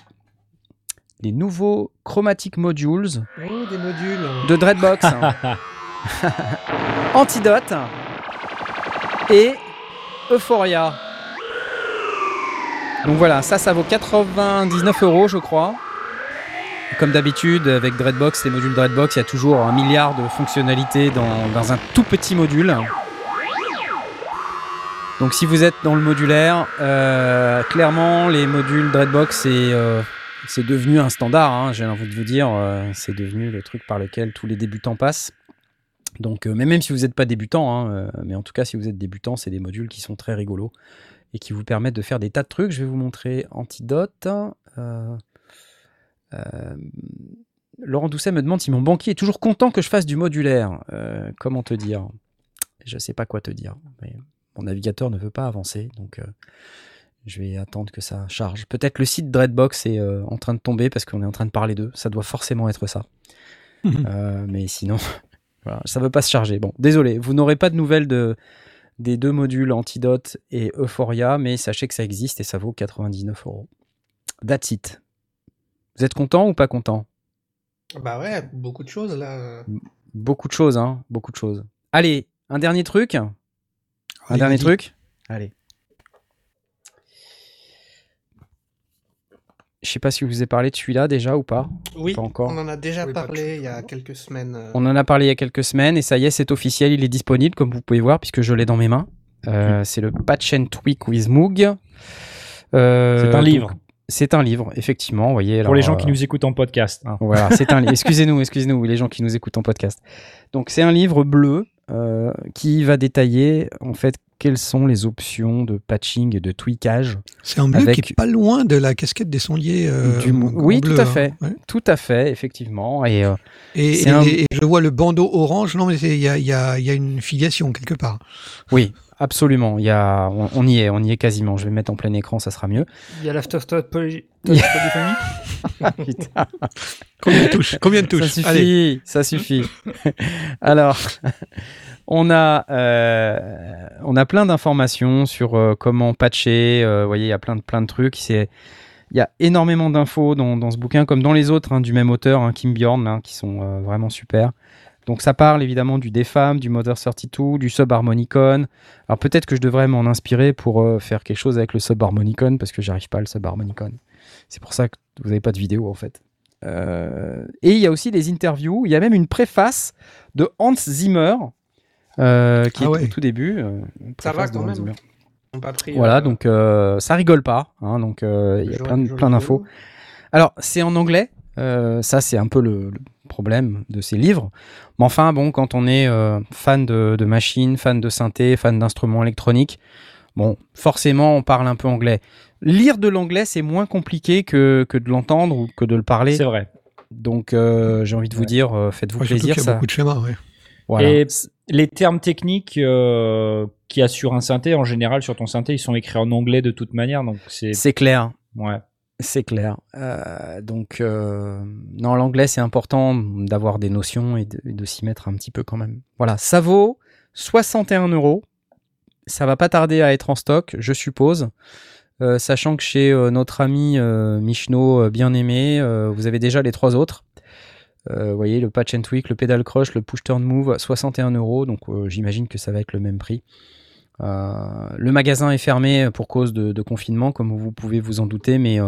les nouveaux Chromatic Modules Oh, des modules. de Dreadbox. Antidote et Euphoria. Donc voilà, ça, ça vaut 99 euros, je crois. Comme d'habitude, avec Dreadbox, les modules Dreadbox, il y a toujours un milliard de fonctionnalités dans, dans un tout petit module. Donc si vous êtes dans le modulaire, euh, clairement, les modules Dreadbox, c'est euh, c'est devenu un standard, hein, j'ai envie de vous dire. euh, c'est devenu le truc par lequel tous les débutants passent. Donc, euh, mais même si vous n'êtes pas débutant, hein, euh, mais en tout cas, si vous êtes débutant, c'est des modules qui sont très rigolos et qui vous permettent de faire des tas de trucs. Je vais vous montrer Antidote. Laurent Doucet me demande si mon banquier est toujours content que je fasse du modulaire. Comment te dire? Je ne sais pas quoi te dire. Mais mon navigateur ne veut pas avancer, donc je vais attendre que ça charge. Peut-être le site Dreadbox est euh, en train de tomber parce qu'on est en train de parler d'eux. Ça doit forcément être ça. Euh, mais sinon, voilà, ça ne veut pas se charger. Bon, désolé, vous n'aurez pas de nouvelles de, des deux modules Antidote et Euphoria, mais sachez que ça existe et ça vaut 99 euros. That's it. Vous êtes content ou pas content? Bah ouais, beaucoup de choses là. Beaucoup de choses, hein, beaucoup de choses. Allez, un dernier truc. Un Allez, dernier truc. Allez. Je sais pas si je vous ai parlé de celui-là déjà ou pas. Oui, Pas encore. on en a déjà Oui, parlé il y a quelques semaines. euh. On en a parlé il y a quelques semaines et ça y est, c'est officiel, il est disponible comme vous pouvez voir puisque je l'ai dans mes mains. Euh, C'est le Patch and Tweak with Moog. Euh, C'est un donc, livre. C'est un livre, effectivement. vous Voyez, Pour les gens qui nous écoutent en podcast. hein. Voilà, c'est un. li- Excusez-nous, excusez-nous, les gens qui nous écoutent en podcast. Donc c'est un livre bleu euh, qui va détailler en fait quelles sont les options de patching et de tweakage. C'est un bleu Avec- qui est pas loin de la casquette des sondiers. euh, Du oui, bleu, tout à hein. fait. Ouais. Tout à fait, effectivement. Et euh, Et, C'est et- un- et je vois le bandeau orange. Non, mais il y a, il y a- il y a une filiation quelque part. oui, absolument. Il y a, on, on y est, on y est quasiment. Je vais le mettre en plein écran, ça sera mieux. Il y a l'Afterthought Poly-. Putain, Combien de touches Combien de ça suffit, Allez. ça suffit. Alors, on a, euh, on a plein d'informations sur euh, comment patcher. euh, vous voyez, il y a plein de, plein de trucs. C'est, il y a énormément d'infos dans, dans ce bouquin, comme dans les autres hein, du même auteur, hein, Kim Bjorn, hein, qui sont vraiment super. Donc ça parle évidemment du DFAM, du Mother 32, du Subharmonicon. Alors peut-être que je devrais m'en inspirer pour euh, faire quelque chose avec le Subharmonicon, parce que j'arrive pas à le Subharmonicon. C'est pour ça que vous n'avez pas de vidéo en fait. Euh, et il y a aussi des interviews. Il y a même une préface de Hans Zimmer, euh, qui Ah est ouais. au tout début. euh, Ça va quand même. Pas pris, Voilà, euh, donc euh, ça rigole pas. hein, donc euh, il y a plein, d'infos. Alors, c'est en anglais. euh, ça, c'est un peu le, le problème de ces livres. Mais enfin, bon, quand on est euh, fan de, de machines, fan de synthé, fan d'instruments électroniques, bon, forcément, on parle un peu anglais. Lire de l'anglais, c'est moins compliqué que, que de l'entendre ou que de le parler. C'est vrai. Donc, euh, j'ai envie de vous Ouais. dire, euh, faites-vous Ouais, plaisir. qu'il y a Ça, beaucoup de schémas. ouais. voilà. Et les termes techniques euh, qu'il y a sur un synthé, en général, sur ton synthé, ils sont écrits en anglais de toute manière. Donc c'est. C'est clair. Ouais. C'est clair. Euh, donc, euh, non, l'anglais, c'est important d'avoir des notions et de, et de s'y mettre un petit peu quand même. Voilà, ça vaut 61 euros. Ça va pas tarder à être en stock, je suppose. Euh, sachant que chez euh, notre ami euh, Michno, euh, bien aimé, euh, vous avez déjà les trois autres. Vous voyez, le patch and tweak, le pedal crush, le push turn move, 61 euros. Donc, j'imagine que ça va être le même prix. Le magasin est fermé pour cause de, confinement, comme vous pouvez vous en douter, mais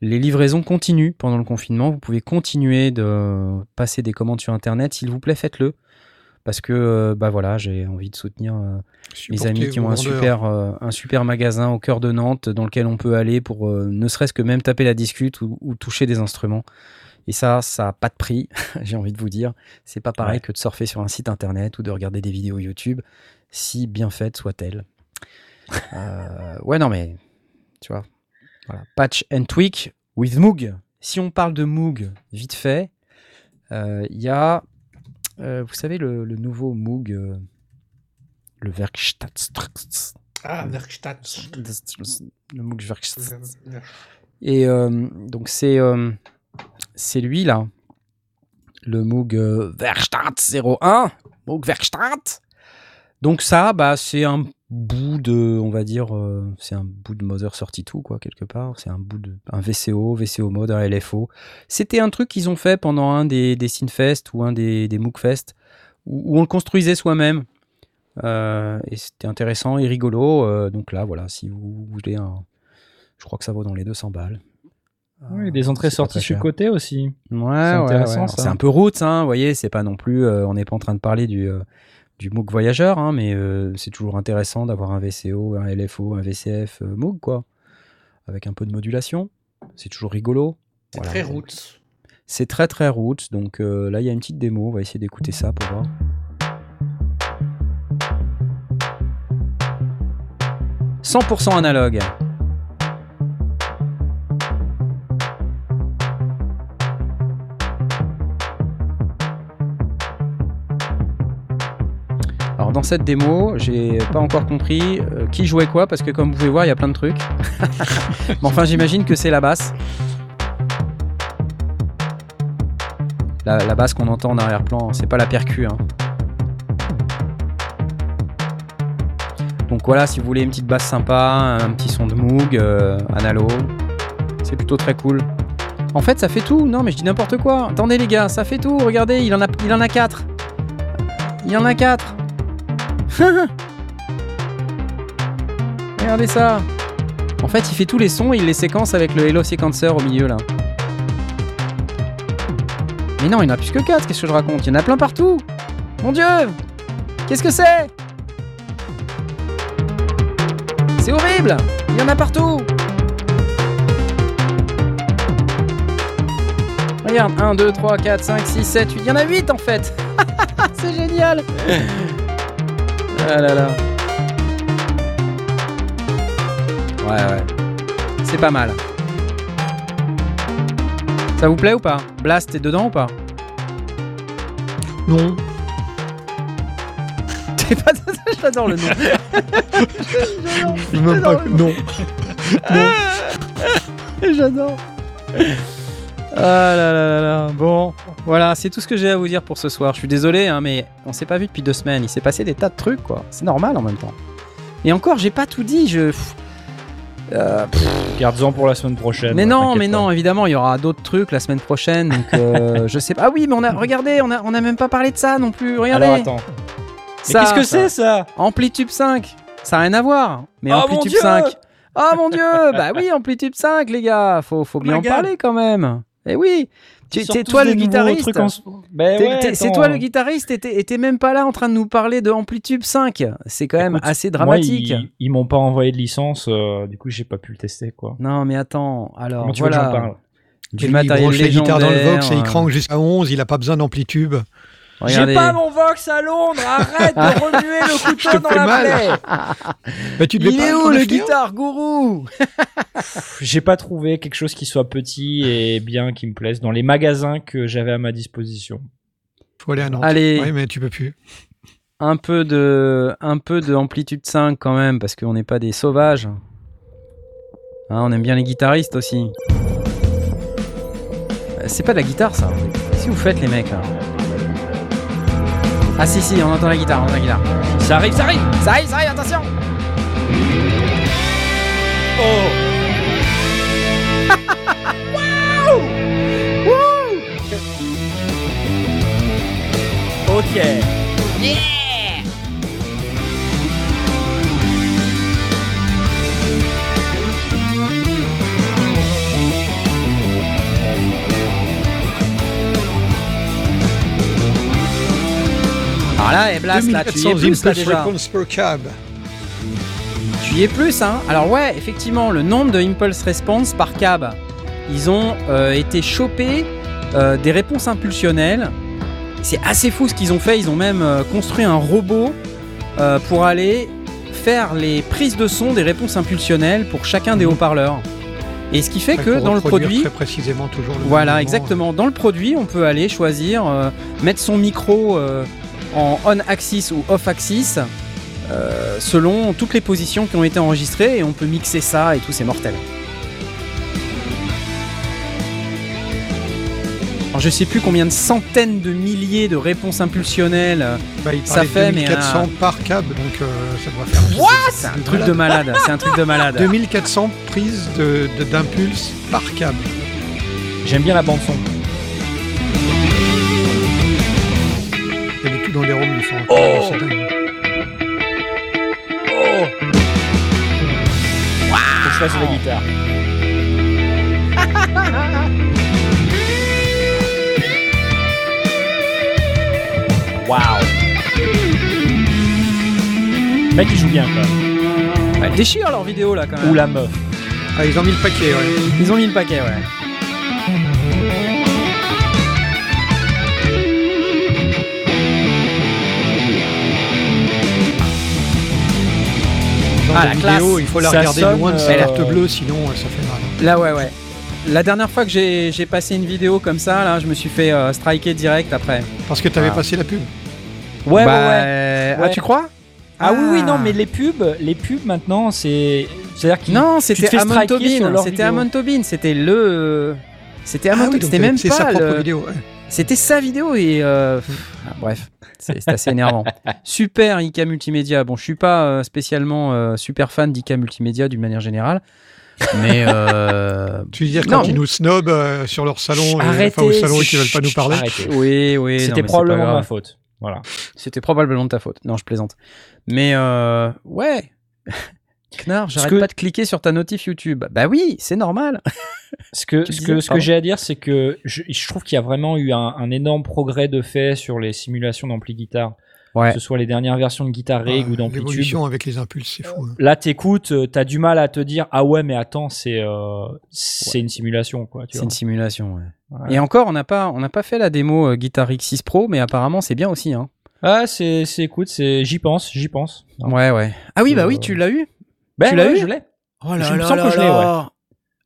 les livraisons continuent pendant le confinement. Vous pouvez continuer de passer des commandes sur Internet. S'il vous plaît, faites-le. Parce que euh, bah voilà, j'ai envie de soutenir euh, mes amis qui ont un super, euh, un super magasin au cœur de Nantes dans lequel on peut aller pour ne serait-ce que même taper la discute ou, ou toucher des instruments. Et ça, ça n'a pas de prix, j'ai envie de vous dire. C'est pas pareil Ouais. que de surfer sur un site internet ou de regarder des vidéos YouTube, si bien faites soient-elles. Euh, ouais, non, mais tu vois. Voilà. Patch and tweak with Moog. Si on parle de Moog, vite fait, euh, il y a euh, vous savez, le, le nouveau Moog, euh, le Werkstatt. Ah, Werkstatt. Le Moog Werkstatt. Et euh, donc, c'est c'est lui, là. Le Moog Werkstatt 01. Moog Werkstatt. Donc, ça, bah, c'est un bout de, on va dire, euh, c'est un bout de Mother 32, quoi, quelque part. C'est un bout de, un VCO, VCO mode, un LFO. C'était un truc qu'ils ont fait pendant un des, des Synfest ou un des, des Moogfest, où, où on le construisait soi-même. Euh, et c'était intéressant et rigolo. euh, donc là, voilà, si vous voulez un. Je crois que ça vaut dans les 200 balles. Oui, des entrées sorties sur côté aussi. Ouais, C'est ouais, intéressant, ouais. ça. C'est un peu roots, hein, vous voyez, c'est pas non plus. on n'est pas en train de parler du, du MOOC voyageur, hein, mais euh, c'est toujours intéressant d'avoir un VCO, un LFO, un VCF euh, MOOC, quoi. Avec un peu de modulation. C'est toujours rigolo. C'est Voilà. très roots. C'est très très roots, donc euh, là il y a une petite démo, on va essayer d'écouter ça pour voir. « 100% analogue. Dans cette démo, j'ai pas encore compris euh, qui jouait quoi parce que comme vous pouvez voir, il y a plein de trucs. Mais enfin, j'imagine que c'est la basse. La, la basse qu'on entend en arrière-plan, c'est pas la percu. hein. Donc voilà, si vous voulez une petite basse sympa, un petit son de Moog, euh, analogue, c'est plutôt très cool. En fait, ça fait tout. Non, mais je dis n'importe quoi. Attendez les gars, ça fait tout. Regardez, il en a, il en a quatre. Il en a quatre. Regardez ça. En fait, il fait tous les sons et il les séquence avec le Hello Sequencer au milieu là. Mais non, il y en a plus que 4, qu'est-ce que je raconte? Il y en a plein partout. Mon dieu! Qu'est-ce que c'est? C'est horrible! Il y en a partout! Regarde, 1, 2, 3, 4, 5, 6, 7, 8, il y en a 8 en fait! C'est génial Ah là là Ouais, ouais. C'est pas mal. Ça vous plaît ou pas? Blast, t'es dedans ou pas? Non. T'es pas J'adore le nom. Pas que- non. J'adore. Ah là là là là. Bon, voilà, c'est tout ce que j'ai à vous dire pour ce soir. Je suis désolé, hein, mais on s'est pas vu depuis deux semaines. Il s'est passé des tas de trucs, quoi. C'est normal en même temps. Et encore, j'ai pas tout dit. Je. euh, Garde-en pour la semaine prochaine. mais non, mais pas. non, évidemment, il y aura d'autres trucs la semaine prochaine. Donc, euh, je sais pas. Ah oui, mais on a. Regardez, on a, on a même pas parlé de ça non plus. Regardez. Alors attends. Qu'est-ce que c'est ça? Amplitude 5. Ça n'a rien à voir. Mais Oh, Amplitude Dieu 5. Oh mon dieu Bah oui, Amplitude 5, les gars. Faut, faut bien en God. parler quand même. Eh oui. T'es tous toi le guitariste. Ben ouais, c'est toi le guitariste et t'es même pas là en train de nous parler de Amplitude 5. C'est quand même Écoute, assez moi, dramatique. ils, ils m'ont pas envoyé de licence, euh, du coup j'ai pas pu le tester quoi. Non mais attends, alors tu veux que voilà. parle? Du il matériel branche les guitares dans le Vox et il crank jusqu'à 11, il a pas besoin d'amplitude. Regardez. mon Vox à Londres, arrête de remuer le Je te fais mal. Mais tu devais Il pas est où le guitare gourou J'ai pas trouvé quelque chose qui soit petit et bien qui me plaise dans les magasins que j'avais à ma disposition. Faut aller à Nantes. Allez. Ouais, mais tu peux plus. un peu de un peu de amplitude 5 quand même parce qu'on n'est pas des sauvages. Hein, on aime bien les guitaristes aussi. Euh, C'est pas de la guitare ça. Qu'est-ce que vous faites les mecs là? Ah si si, on entend la guitare, on entend la guitare. Ça arrive, ça arrive. Ça arrive, ça arrive, attention. Ok. Alors là, et Blast, là, tu y es 2400 plus là déjà. per cab. Tu y es plus, hein Alors ouais, effectivement, le nombre de impulse response par cab, ils ont euh, été chopés euh, des réponses impulsionnelles. C'est assez fou ce qu'ils ont fait. Ils ont même euh, construit un robot pour aller faire les prises de son des réponses impulsionnelles pour chacun des haut-parleurs. Et ce qui fait que dans le produit, très précisément toujours le voilà, exactement. Dans le produit, on peut aller choisir, euh, mettre son micro euh, en on-axis ou off-axis euh, selon toutes les positions qui ont été enregistrées et on peut mixer ça et tout, c'est mortel. Alors, je sais plus combien de centaines de milliers de réponses impulsionnelles. euh, Bah, il ça fait, de mais 2400 un- par câble, donc euh, ça doit faire. What? C'est un truc de malade. C'est un truc de malade. 2400 prises de- de- d'impulse par câble. J'aime bien la bande son. Dans les ROM, ils font. Oh c'est dingue. Faut que je fasse la guitare. Waouh Mec, il joue bien quand même. Ouais, déchire leur vidéo là quand même. Ou la meuf. Ah, ils ont mis le paquet, ouais. Ils ont mis le paquet, ouais. Ah, classe. vidéo, il faut la Ça regarder loin de sa euh, carte bleue, sinon euh, ça fait mal. Là, ouais, ouais. La dernière fois que j'ai passé une vidéo comme ça, là, je me suis fait euh, striker direct après. Parce que tu avais Ah. passé la pub. Ouais, Bah, ouais, ouais. euh, Ah, Ouais. tu crois? Ah, oui, oui, non, mais les pubs, les pubs maintenant, c'est. C'est-à-dire qu'ils. Non, c'était Amon Tobin. C'était. Amon Tobin. C'était le. C'était Amon Ah oui, Tobin. C'était même c'est pas sa propre le- vidéo. ouais. C'était sa vidéo et euh, ah, bref, c'est assez énervant. Super IK Multimédia. Bon, je suis pas euh, spécialement euh, super fan d'IK Multimédia d'une manière générale, mais euh, Tu veux dire Non. quand ils nous snobent euh, sur leur salon, Chut, et, arrêtez, enfin au salon et qu'ils veulent pas nous parler arrêtez. oui, oui. non, C'était probablement ma faute. Voilà. C'était probablement de ta faute. Non, je plaisante. Mais euh, ouais. Knarr, j'arrête que- pas de cliquer sur ta notif YouTube. Bah oui, c'est normal. Ce que, Tu ce disais, que, ce que pardon. j'ai à dire, c'est que je, je trouve qu'il y a vraiment eu un, un énorme progrès de fait sur les simulations d'ampli guitare. Ouais. Que ce soit les dernières versions de Guitar Rig Ah, ou d'Amplitude. L'évolution avec les impulses, c'est fou. hein. Là, t'écoutes, euh, t'as du mal à te dire ah ouais, mais attends, c'est euh, c'est une simulation quoi. C'est une simulation. ouais. Ouais. Et encore, on n'a pas, on n'a pas fait la démo euh, Guitar Rig 6 Pro, mais apparemment c'est bien aussi. Hein. Ah, c'est, c'est, écoute, c'est, j'y pense, j'y pense. Ouais, ouais. Ah oui, bah oui, tu l'as eu? Ben, Tu l'as ouais, eu Je l'ai. Oh là me là que là je l'ai, là.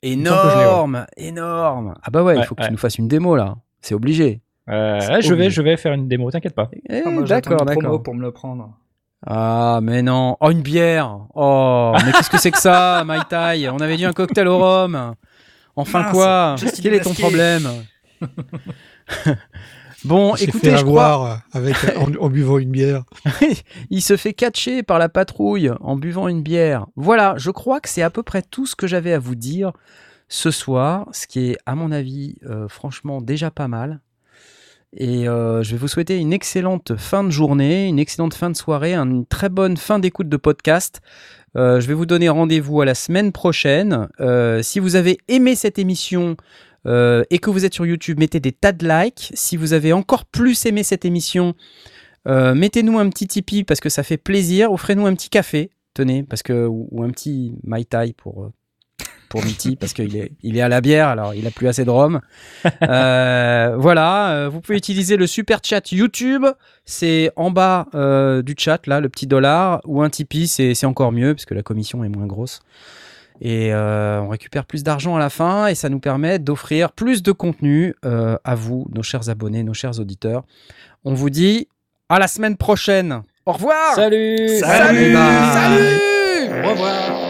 Énorme, me semble que je l'ai, ouais. énorme, énorme. Ah bah ouais, il Ouais, faut que ouais. tu nous fasses une démo là. C'est obligé. Euh, je vais, je vais faire une démo, t'inquiète pas. Eh, Ah, d'accord, une promo d'accord. pour me le prendre. Ah mais non. Oh une bière. Oh mais qu'est-ce que c'est que ça, Mai Tai? On avait dit un cocktail au rhum. Enfin Mince, quoi? Quel est ton masqué. problème? Bon, Il écoutez, fait je crois, euh, avec, en, en buvant une bière. il se fait catcher par la patrouille en buvant une bière. Voilà, je crois que c'est à peu près tout ce que j'avais à vous dire ce soir, ce qui est à mon avis euh, franchement déjà pas mal. Et euh, je vais vous souhaiter une excellente fin de journée, une excellente fin de soirée, une très bonne fin d'écoute de podcast. Euh, je vais vous donner rendez-vous à la semaine prochaine. Euh, si vous avez aimé cette émission euh, et que vous êtes sur YouTube, mettez des tas de likes. Si vous avez encore plus aimé cette émission, euh, mettez-nous un petit Tipeee parce que ça fait plaisir. Offrez-nous un petit café, tenez, parce que ou, ou un petit Mai Tai pour euh, pour Mitty parce qu'il est il est à la bière alors il a plus assez de rhum. Euh, voilà, euh, vous pouvez utiliser le super chat YouTube, c'est en bas euh, du chat là le petit dollar ou un Tipeee c'est c'est encore mieux parce que la commission est moins grosse. Et euh, on récupère plus d'argent à la fin et ça nous permet d'offrir plus de contenu euh, à vous, nos chers abonnés, nos chers auditeurs. On vous dit à la semaine prochaine. Au revoir. Salut Salut. Bye. Salut. Au revoir.